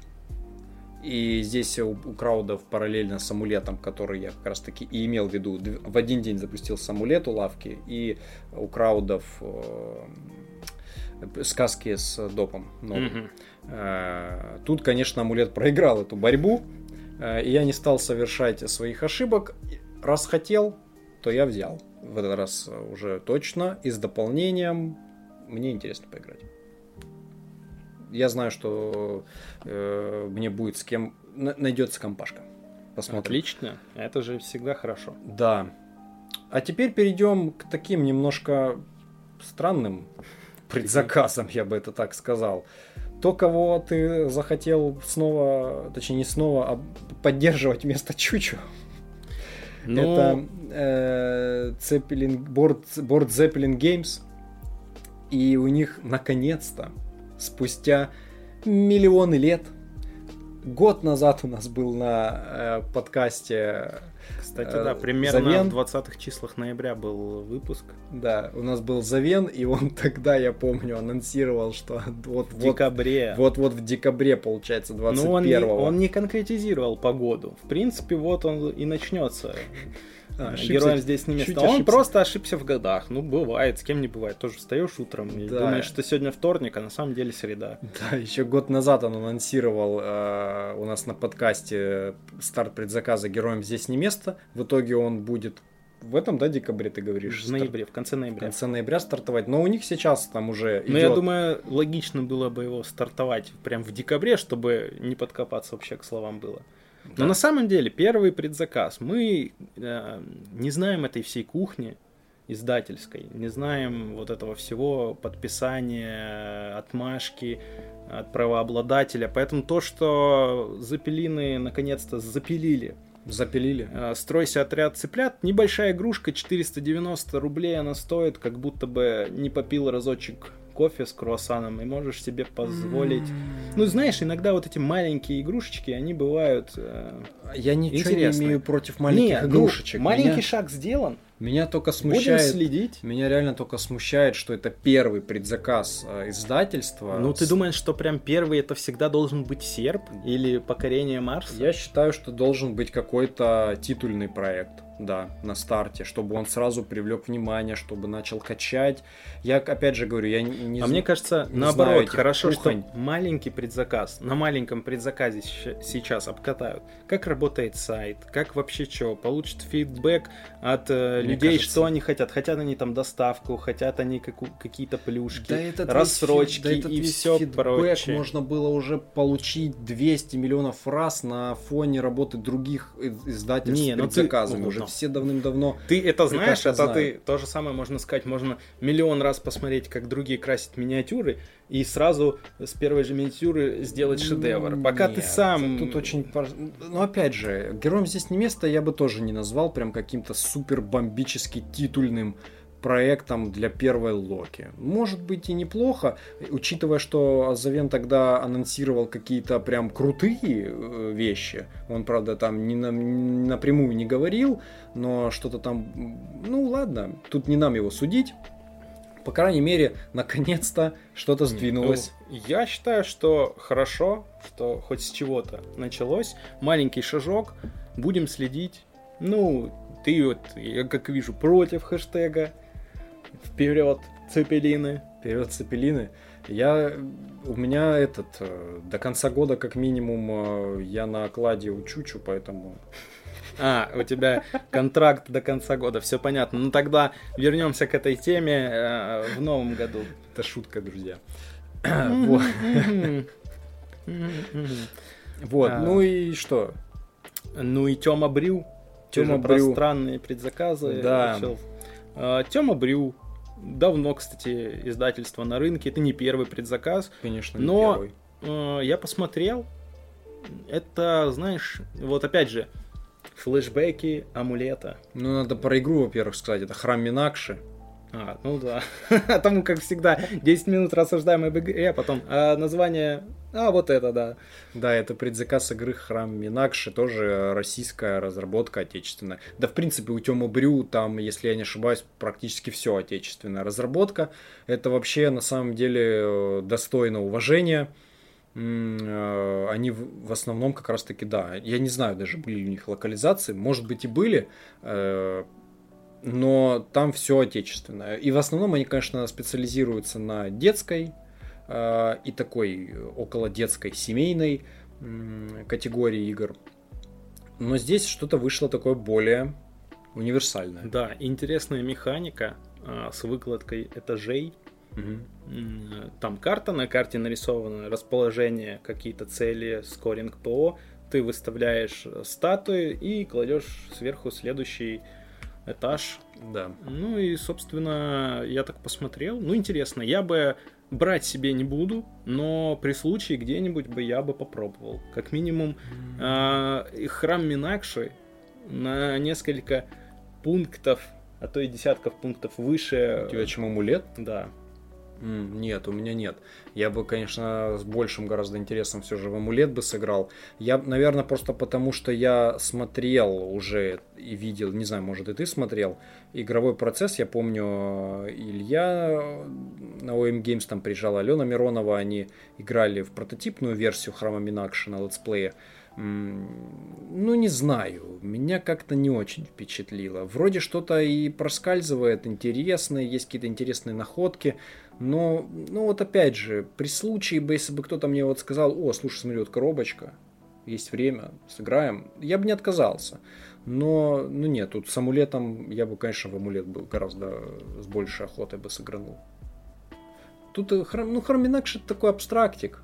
И здесь у, у краудов параллельно с амулетом, который я как раз таки и имел в виду, в один день запустил самулет у лавки, и у краудов э, сказки с допом. Mm-hmm. Э, тут, конечно, амулет проиграл эту борьбу, э, и я не стал совершать своих ошибок. Раз хотел, то я взял в этот раз уже точно и с дополнением. Мне интересно поиграть. Я знаю, что э, мне будет с кем найдется компашка. Посмотрим. Отлично, это же всегда хорошо. Да. А теперь перейдем к таким немножко странным предзаказам, я бы это так сказал. То, кого ты захотел снова, точнее не снова, а поддерживать вместо Чучу. Но... Это э, Zeppelin, Board, Board Zeppelin Games. И у них наконец-то, спустя миллионы лет, год назад у нас был на э, подкасте кстати, да, э, примерно Завен. в 20-х числах ноября был выпуск. Да, у нас был Завен, и он тогда, я помню, анонсировал, что вот в декабре. Вот вот в декабре, получается, 21-го. Ну, он, не, он не конкретизировал погоду. В принципе, вот он и начнется. А, ошибся, Героям здесь не место. Он просто ошибся в годах. Ну, бывает, с кем не бывает. Тоже встаешь утром и да. думаешь, что сегодня вторник, а на самом деле среда. Да, еще год назад он анонсировал э, у нас на подкасте старт предзаказа Героям здесь не место. В итоге он будет в этом, да, декабре ты говоришь? В ноябре, в конце В ноября. конце ноября стартовать. Но у них сейчас там уже Но я идет- думаю, логично было бы его стартовать прям в декабре, чтобы не подкопаться вообще к словам было. Но Да. на самом деле первый предзаказ. Мы э, не знаем этой всей кухни издательской, не знаем вот этого всего подписания, отмашки от правообладателя. Поэтому то, что запилины наконец-то запилили запилили. Э, Стройся отряд цыплят. Небольшая игрушка, 490 рублей она стоит, как будто бы не попил разочек кофе с круассаном и можешь себе позволить. Ну, знаешь, иногда вот эти маленькие игрушечки, они бывают... э, Я ничего Интересно. не имею против маленьких не, ну, игрушечек. маленький меня, шаг сделан. меня только Будем смущает. следить. Меня реально только смущает, что это первый предзаказ э, издательства. Ну, ты думаешь, что прям первый это всегда должен быть серп или покорение Марса? Я считаю, что должен быть какой-то титульный проект, да, на старте, чтобы он сразу привлек внимание, чтобы начал качать. Я, опять же говорю, я не, а мне кажется, не наоборот, хорошо, кухонь. что маленький предзаказ, на маленьком предзаказе сейчас обкатают, как работает сайт, как вообще что, получат фидбэк от э, людей, кажется- что они хотят. Хотят они там доставку, хотят они каку- какие-то плюшки, Да этот весь рассрочки фи- да этот и весь все прочее. можно было уже получить 200 миллионов раз на фоне работы других издательств Не, ну ты- предзаказами. ну, уже ну. Все давным-давно Ты это знаешь, это знаю. ты то же самое можно сказать, можно миллион раз посмотреть, как другие красят миниатюры, и сразу с первой же миниатюры сделать шедевр. Пока ты Нет, сам... Тут очень... Ну, опять же, героем здесь не место я бы тоже не назвал прям каким-то супер бомбически титульным проектом для первой Локи. Может быть и неплохо, учитывая, что Азавен тогда анонсировал какие-то прям крутые э, вещи. Он, правда, там не на- не напрямую не говорил, но что-то там... Ну, ладно, тут не нам его судить. По крайней мере, наконец-то что-то сдвинулось. Ну, Я считаю, что хорошо, что хоть с чего-то началось. Маленький шажок. Будем следить. Ну, ты вот, я как вижу, против хэштега. Вперед, цепелины. Вперед, цепелины. Я, у меня этот, э, до конца года как минимум э, я на окладе у Чучу, поэтому... А, у тебя контракт до конца года, все понятно. Ну тогда вернемся к этой теме э, в новом году. Это шутка, друзья. Вот, Вот, А. ну и что? Ну и Тёма Брю. Тёма Брю. Про странные предзаказы. Да. А, Тёма Брю. Давно, кстати, издательство на рынке. Это не первый предзаказ. Конечно, не Но- первый. Э, Я посмотрел. Это, знаешь, вот опять же, флешбеки амулета. Ну, надо про игру, во-первых, сказать. Это Храм Минакши. А, ну да. А там, как всегда, 10 минут рассуждаем об игре, а потом а, название... А, вот это, да. Да, это предзаказ игры Храм Минакши, тоже российская разработка отечественная. Да, в принципе, у Тёмы Брю там, если я не ошибаюсь, практически все отечественная разработка. Это вообще на самом деле э, достойно уважения. Э, Они в основном как раз таки, да, я не знаю даже, были ли у них локализации, может быть и были, э, но там все отечественное. И в основном они, конечно, специализируются на детской и такой э, около детской семейной категории игр. Но здесь что-то вышло такое более универсальное. Да, интересная механика а, с выкладкой этажей. М, Там карта, на карте нарисовано расположение, какие-то цели, скоринг ПО. Ты выставляешь э, статуи и кладешь сверху следующий этаж. Да. Ну и, собственно, я так посмотрел. Ну, интересно, я бы брать себе не буду, но при случае где-нибудь бы я бы попробовал. Как минимум, и храм Минакши на несколько пунктов, а то и десятков пунктов выше. У тебя чем амулет? Да. Нет, у меня нет. Я бы, конечно, с большим гораздо интересом все же в амулет бы сыграл. Я, наверное, просто потому, что я смотрел уже и видел, не знаю, может и ты смотрел, игровой процесс. Я помню, э, Илья э, на OM Games там приезжала, Алена Миронова, они играли в прототипную версию Храма Минакши на летсплее. Ну, не знаю, меня как-то не очень впечатлило. Вроде что-то и проскальзывает интересное, есть какие-то интересные находки, но, ну вот опять же, при случае бы, если бы кто-то мне вот сказал, о, слушай, смотри, вот коробочка, есть время, сыграем. Я бы не отказался. Но, ну нет, тут с амулетом я бы, конечно, в амулет был гораздо с большей охотой бы сыгранул. Тут, э, ну, Хроминакш это такой абстрактик.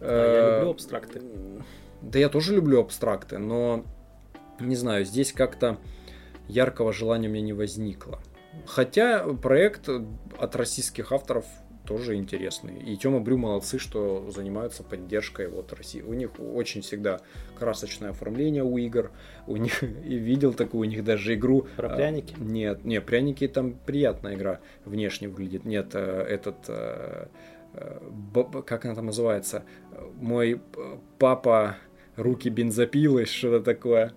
А, я люблю абстракты. Да я тоже люблю абстракты, но, не знаю, здесь как-то яркого желания у меня не возникло. Хотя проект от российских авторов тоже интересный. И Тёма Брю молодцы, что занимаются поддержкой вот России. У них очень всегда красочное оформление у игр. У них и видел такую у них даже игру. Про пряники? А, нет, не, пряники там приятная игра внешне выглядит. Нет, э, этот э, э, как она там называется? Мой папа руки бензопилы, что-то такое.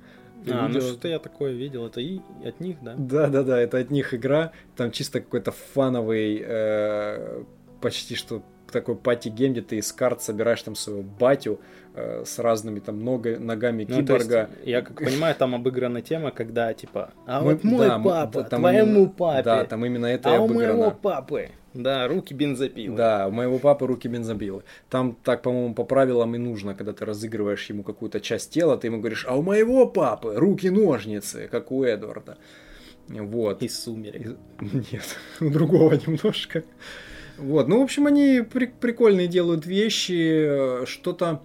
А, видел? ну что-то я такое видел, это и от них, да? Да, да, да, это от них игра. Там чисто какой-то фановый, э, почти что такой пати-гейм, где ты из карт собираешь там своего батю э, с разными там нога, ногами ну, киборга. Есть, я как понимаю, там обыграна тема, когда типа, а Мы, вот мой да, папа, там твоему папе. Да, там именно это а и обыграно. у моего папы. Да, руки бензопилы. Да, у моего папы руки бензопилы. Там так, по-моему, по правилам и нужно, когда ты разыгрываешь ему какую-то часть тела, ты ему говоришь, а у моего папы руки ножницы, как у Эдварда. Вот. Из сумерек. Нет, у другого немножко. Вот, ну, в общем, они при- прикольные делают вещи, что-то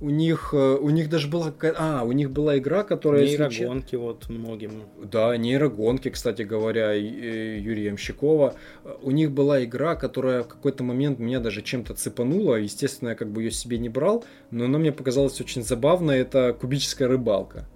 у них, э, у них даже была, а, у них была игра, которая... Нейрогонки вот многим. Да, нейрогонки, кстати говоря, Юрия Ямщикова. У них была игра, которая в какой-то момент меня даже чем-то цепанула. Естественно, я как бы ее себе не брал, но она мне показалась очень забавной. Это кубическая рыбалка.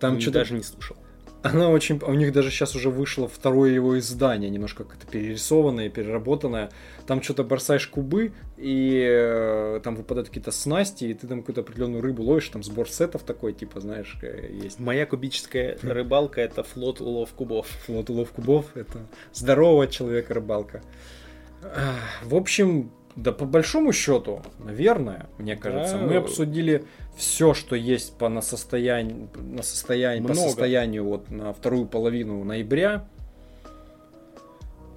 Там что-то... даже не слушал. Она очень... У них даже сейчас уже вышло второе его издание, немножко как-то перерисованное, переработанное. Там что-то бросаешь кубы, и э, там выпадают какие-то снасти, и ты там какую-то определенную рыбу ловишь, там сбор сетов такой, типа, знаешь, есть. Моя кубическая рыбалка — это флот улов кубов. Флот улов кубов — это здорового человека рыбалка. В общем, да по большому счету, наверное, мне кажется, да. мы обсудили все, что есть по на состоянию, на состояние, по состоянию вот на вторую половину ноября.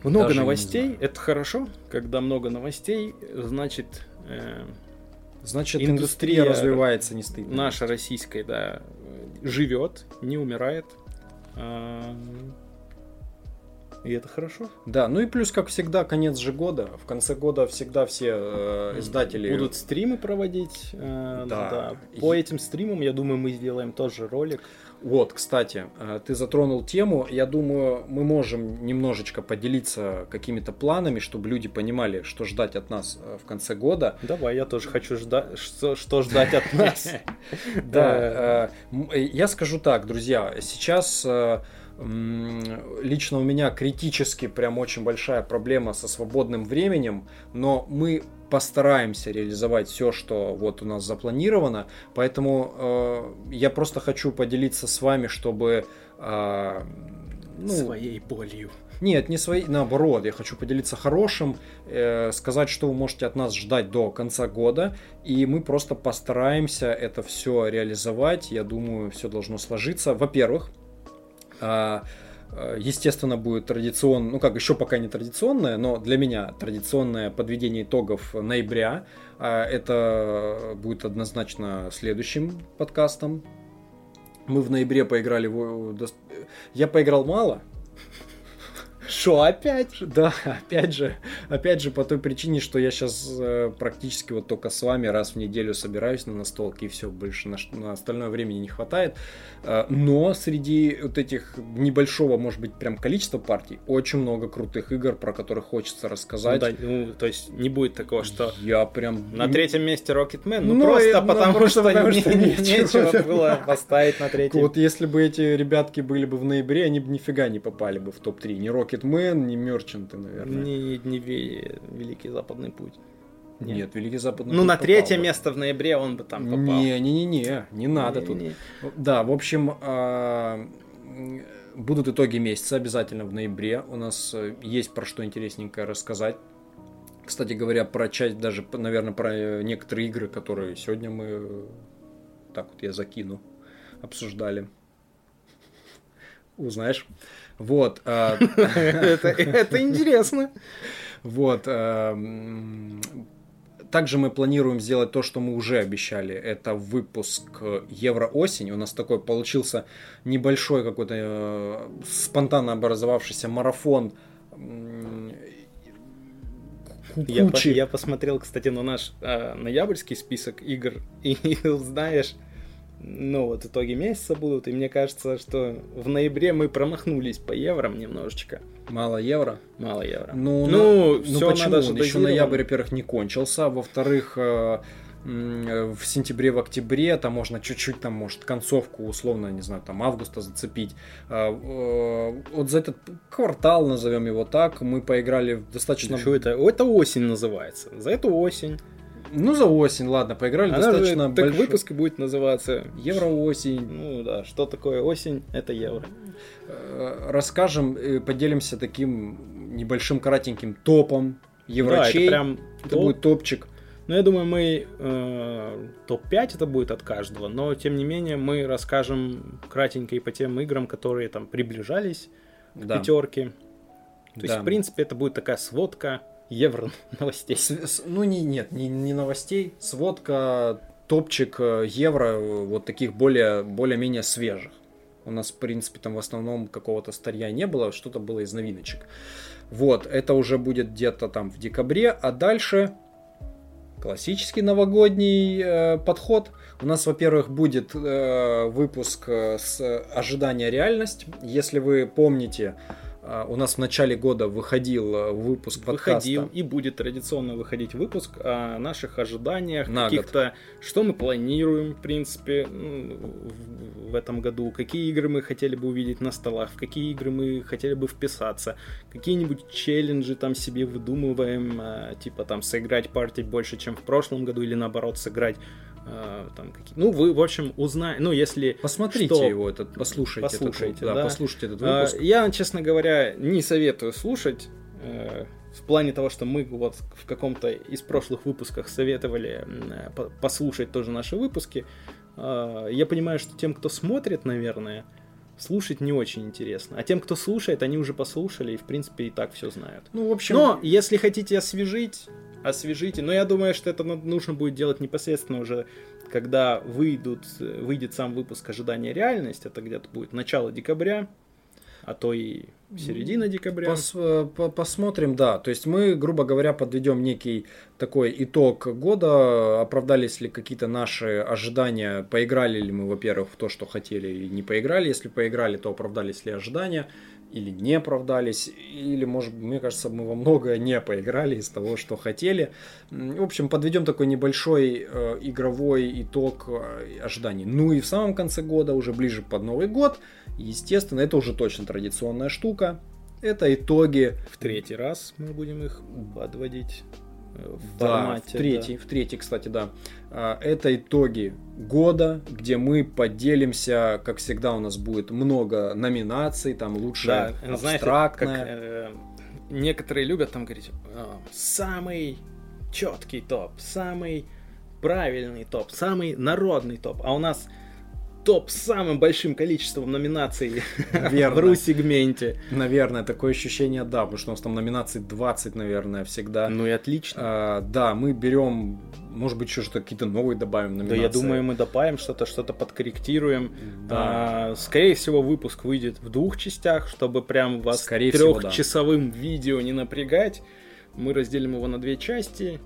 Много Даже новостей, это хорошо, когда много новостей, значит, э, значит индустрия, индустрия развивается, не стыдно. Наша российская, да, живет, не умирает. А, и это хорошо. Да, ну и плюс, как всегда, конец же года. В конце года всегда все э, издатели... Будут стримы проводить. Э, да. да. По этим стримам, я думаю, мы сделаем тоже ролик. Вот, кстати, э, ты затронул тему. Я думаю, мы можем немножечко поделиться какими-то планами, чтобы люди понимали, что ждать от нас э, в конце года. Давай, я тоже хочу ждать, что, что ждать от нас. Да, э, я скажу так, друзья, сейчас лично у меня критически прям очень большая проблема со свободным временем, но мы постараемся реализовать все, что вот у нас запланировано, поэтому э, я просто хочу поделиться с вами, чтобы э, ну, своей болью. Нет, не своей, наоборот, я хочу поделиться хорошим, э, сказать, что вы можете от нас ждать до конца года, и мы просто постараемся это все реализовать. Я думаю, все должно сложиться. Во-первых, естественно, будет традиционно, ну как еще пока не традиционное, но для меня традиционное подведение итогов ноября. А, это будет однозначно следующим подкастом. Мы в ноябре поиграли в... Я поиграл мало, что, опять? Да, опять же, опять же, по той причине, что я сейчас э, практически вот только с вами раз в неделю собираюсь на настолке, и все, больше на, на остальное времени не хватает. Э, но среди вот этих небольшого, может быть, прям количества партий, очень много крутых игр, про которых хочется рассказать. Ну, да, ну, то есть не будет такого, что я прям... На третьем месте Rocketman, ну, ну просто и, потому, просто что, потому что не, нечего было поставить на третьем. Вот если бы эти ребятки были бы в ноябре, они бы нифига не попали бы в топ-3. Ни Rocket Рокетмен, не Мерчанты, наверное. Не, не Великий Западный Путь. Нет, Нет Великий Западный Ну, на третье место в ноябре он бы там попал. Не-не-не, не надо не, тут. Не. Да, в общем, а, будут итоги месяца обязательно в ноябре. У нас э, есть про что интересненькое рассказать. Кстати говоря, про часть, даже, наверное, про некоторые игры, которые сегодня мы, так вот я закину, обсуждали. Узнаешь. Вот. А, это интересно. Вот. А, также мы планируем сделать то, что мы уже обещали. Это выпуск Евро-осень. У нас такой получился небольшой какой-то э, спонтанно образовавшийся марафон я, по, я посмотрел, кстати, на наш э, ноябрьский список игр, и знаешь, ну вот итоги месяца будут, и мне кажется, что в ноябре мы промахнулись по еврам немножечко. Мало евро? Мало евро. Ну, ну, ну, ну почему? Надо Еще ноябрь, во-первых, не кончился, во-вторых, э, в сентябре, в октябре, там можно чуть-чуть, там, может, концовку, условно, не знаю, там, августа зацепить. А, э, вот за этот квартал, назовем его так, мы поиграли достаточно... Что это? Это осень называется. За эту осень. Ну, за осень, ладно, поиграли Она достаточно же, Так выпуск будет называться Евро-осень. Ну да, что такое осень? Это евро. Э, расскажем, поделимся таким небольшим кратеньким топом еврочей. Да, это прям это топ. будет топчик. Ну, я думаю, мы э, топ-5 это будет от каждого, но тем не менее мы расскажем кратенько и по тем играм, которые там приближались к да. пятерке. То да. есть, в принципе, это будет такая сводка евро новостей. С, ну, не, нет, не, не новостей, сводка, топчик э, евро, вот таких более, более-менее свежих. У нас, в принципе, там в основном какого-то старья не было, что-то было из новиночек. Вот, это уже будет где-то там в декабре, а дальше классический новогодний э, подход. У нас, во-первых, будет э, выпуск э, с ожидания реальность. Если вы помните, у нас в начале года выходил э, выпуск подкаста. Выходил и будет традиционно выходить выпуск о наших ожиданиях, каких-то, что мы планируем, в принципе, в этом году, какие игры мы хотели бы увидеть на столах, в какие игры мы хотели бы вписаться, какие-нибудь челленджи там себе выдумываем, а, типа там сыграть партий больше, чем в прошлом году, или наоборот сыграть а, там какие ну вы в общем узнаете ну если посмотрите что... его этот послушайте послушайте этот, да, да. послушайте этот а, выпуск я честно говоря не советую слушать э, в плане того что мы вот в каком-то из прошлых выпусках советовали э, послушать тоже наши выпуски э, я понимаю что тем кто смотрит наверное слушать не очень интересно. А тем, кто слушает, они уже послушали и, в принципе, и так все знают. Ну, в общем... Но, если хотите освежить, освежите. Но я думаю, что это нужно будет делать непосредственно уже, когда выйдут, выйдет сам выпуск «Ожидание реальность». Это где-то будет начало декабря, а то и середина декабря. Пос, э, по, посмотрим, да. То есть мы, грубо говоря, подведем некий такой итог года, оправдались ли какие-то наши ожидания, поиграли ли мы, во-первых, в то, что хотели, и не поиграли. Если поиграли, то оправдались ли ожидания или не оправдались, или, может, мне кажется, мы во многое не поиграли из того, что хотели. В общем, подведем такой небольшой э, игровой итог э, ожиданий. Ну и в самом конце года, уже ближе под Новый год, естественно, это уже точно традиционная штука. Это итоги. В третий раз мы будем их подводить в да, в третий, да. в третий, кстати, да. А, это итоги года, где мы поделимся, как всегда у нас будет много номинаций, там лучшая да, абстрактная. Знаете, как, э, некоторые любят там говорить, самый четкий топ, самый правильный топ, самый народный топ, а у нас топ с самым большим количеством номинаций Верно. в ру-сегменте. Наверное, такое ощущение, да, потому что у нас там номинаций 20, наверное, всегда. Ну и отлично. А, да, мы берем, может быть, еще что-то какие-то новые добавим номинации. Да, я думаю, мы добавим что-то, что-то подкорректируем. Да. А, скорее всего, выпуск выйдет в двух частях, чтобы прям вас скорее трехчасовым да. видео не напрягать. Мы разделим его на две части.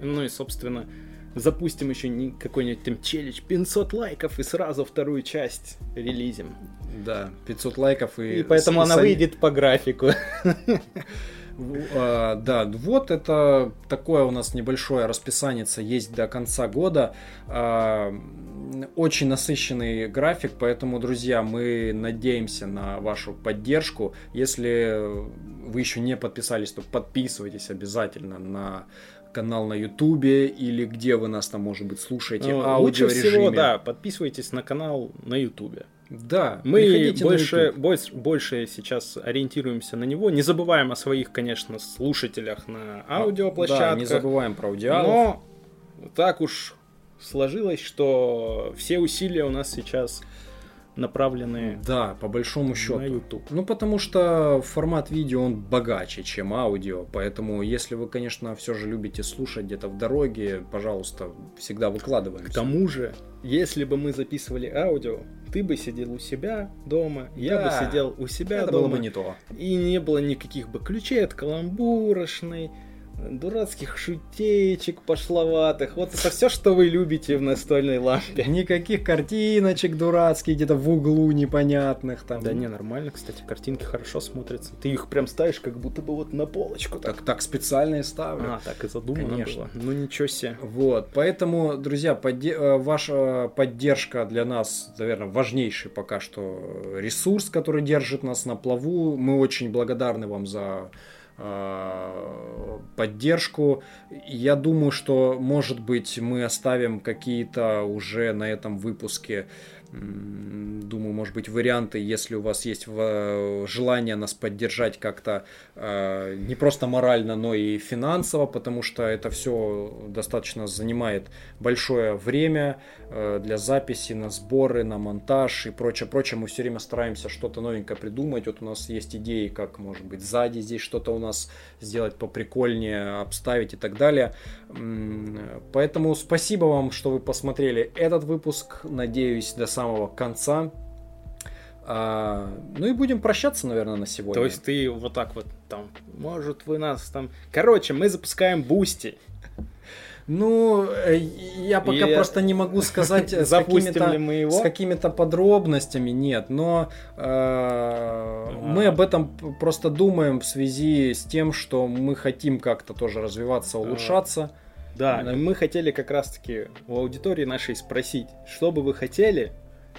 Ну и, собственно, запустим еще какой-нибудь там челлендж 500 лайков и сразу вторую часть релизим. Да, 500 лайков и... И поэтому с... она выйдет по графику. А, да, вот это такое у нас небольшое расписание есть до конца года. А, очень насыщенный график, поэтому, друзья, мы надеемся на вашу поддержку. Если вы еще не подписались, то подписывайтесь обязательно на канал на Ютубе или где вы нас там, может быть, слушаете, ну, Лучше всего, да, подписывайтесь на канал на Ютубе. Да, мы больше, больше, больше сейчас ориентируемся на него. Не забываем о своих, конечно, слушателях на аудиоплощадках. Да, не забываем про аудиалов. Но так уж сложилось, что все усилия у нас сейчас направленные да, по большому счету. на YouTube. Ну, потому что формат видео, он богаче, чем аудио. Поэтому, если вы, конечно, все же любите слушать где-то в дороге, пожалуйста, всегда выкладываем. К тому же, если бы мы записывали аудио, ты бы сидел у себя дома, я Да. бы сидел у себя Это дома. было бы не то. И не было никаких бы ключей от каламбурошной, дурацких шутеечек пошловатых. Вот это все, что вы любите в настольной лампе. Никаких картиночек дурацких, где-то в углу непонятных там. Да не, нормально, кстати, картинки хорошо смотрятся. Ты их прям ставишь, как будто бы вот на полочку. Так, Так, так специально и ставлю. а, так и задумано Конечно. было. Ну ничего себе. Вот, поэтому, друзья, подде- э, ваша поддержка для нас, наверное, важнейший пока что ресурс, который держит нас на плаву. Мы очень благодарны вам за поддержку. Я думаю, что, может быть, мы оставим какие-то уже на этом выпуске, думаю, может быть, варианты, если у вас есть в- желание нас поддержать как-то э, не просто морально, но и финансово, потому что это все достаточно занимает большое время э, для записи, на сборы, на монтаж и прочее, прочее. Мы все время стараемся что-то новенькое придумать. Вот у нас есть идеи, как, может быть, сзади здесь что-то у нас сделать поприкольнее, обставить и так далее. Поэтому спасибо вам, что вы посмотрели этот выпуск. Надеюсь, до самого конца. А, ну и будем прощаться, наверное, на сегодня. То есть ты вот так вот там, может вы нас там... Короче, мы запускаем Бусти. Ну, э, я пока И- просто не могу сказать э, с какими-то ли мы его? с какими-то подробностями, нет, но э, мы об этом просто думаем в связи с тем, что мы хотим как-то тоже развиваться, улучшаться. Да, мы хотели как раз-таки у аудитории нашей спросить, что бы вы хотели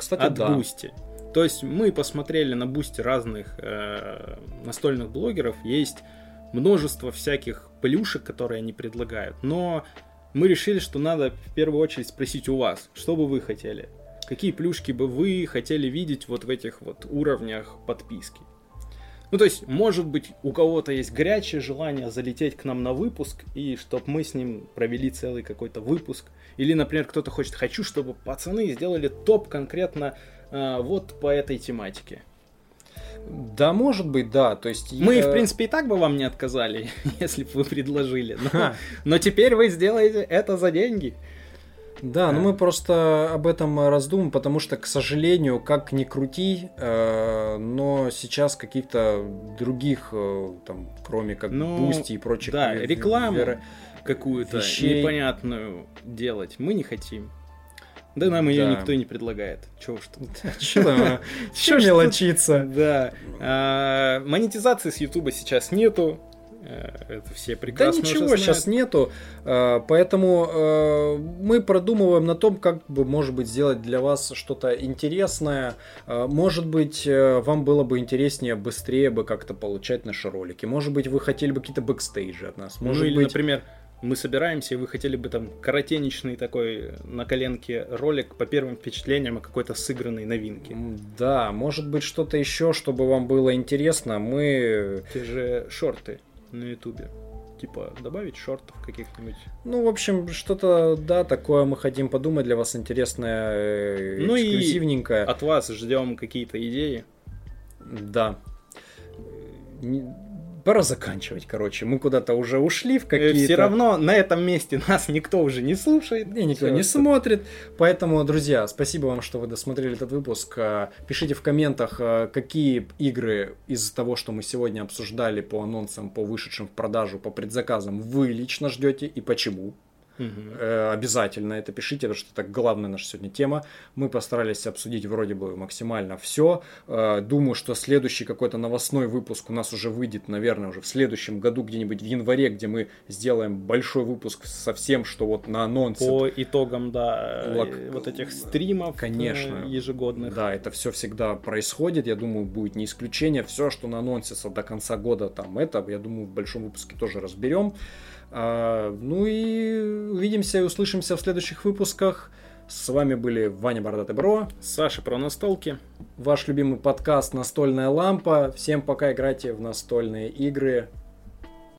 Кстати, от да. Бусти. То есть мы посмотрели на Бусти разных э, настольных блогеров, есть множество всяких плюшек, которые они предлагают, но мы решили, что надо в первую очередь спросить у вас, что бы вы хотели? Какие плюшки бы вы хотели видеть вот в этих вот уровнях подписки? Ну, то есть, может быть, у кого-то есть горячее желание залететь к нам на выпуск, и чтобы мы с ним провели целый какой-то выпуск. Или, например, кто-то хочет, хочу, чтобы пацаны сделали топ конкретно а, вот по этой тематике. Да, может быть, да. То есть Мы, я- в принципе, и так бы вам не отказали, если бы вы предложили. Но, но теперь вы сделаете это за деньги. Да, но мы просто об этом раздумываем, потому что, к сожалению, как ни крути, э, но сейчас каких-то других, э, там, кроме как Ну, Бусти и прочих да, ве- рекламу веро- какую-то вещей. непонятную делать мы не хотим. Да нам ее Да. никто и не предлагает. Чего уж тут. Чё ж мелочиться? Да. А, монетизации с Ютуба сейчас нету. Э, Это все Да прекрасно уже ничего сейчас нету, э, поэтому э, мы продумываем на том, как бы, может быть, сделать для вас что-то интересное. Может быть, вам было бы интереснее быстрее бы как-то получать наши ролики. Может быть, вы хотели бы какие-то бэкстейджи от нас. Может ну или, быть, например, мы собираемся, и вы хотели бы там коротенечный такой на коленке ролик по первым впечатлениям о какой-то сыгранной новинке. да, может быть, что-то еще, чтобы вам было интересно. Мы, Те же шорты на ютубе. Типа добавить шортов каких-нибудь. ну, в общем, что-то, да, такое мы хотим подумать для вас интересное, э, Ну и эксклюзивненькое. От вас ждем какие-то идеи. Да. Пора заканчивать, короче. Мы куда-то уже ушли в какие-то... Все равно на этом месте нас никто уже не слушает. И никто не смотрит. Поэтому, друзья, спасибо вам, что вы досмотрели этот выпуск. А, Пишите в комментах, а, какие игры из того, что мы сегодня обсуждали по анонсам, по вышедшим в продажу, по предзаказам, вы лично ждете и почему. Э, Обязательно это пишите, потому что это главная наша сегодня тема. Мы постарались обсудить вроде бы максимально все. Думаю, что следующий какой-то новостной выпуск у нас уже выйдет, наверное, уже в следующем году, где-нибудь в январе, где мы сделаем большой выпуск со всем, что вот на анонсе. По итогам, да, Лак- э, вот этих стримов Конечно. э, ежегодных. Да, это все всегда происходит. Я думаю, будет не исключение. Все, что на анонсится до конца года, там это, я думаю, в большом выпуске тоже разберем. А, ну и увидимся и услышимся в следующих выпусках. С вами были Ваня Бородатый Бро, Саша про настолки. ваш любимый подкаст «Настольная лампа». Всем пока, играйте в настольные игры.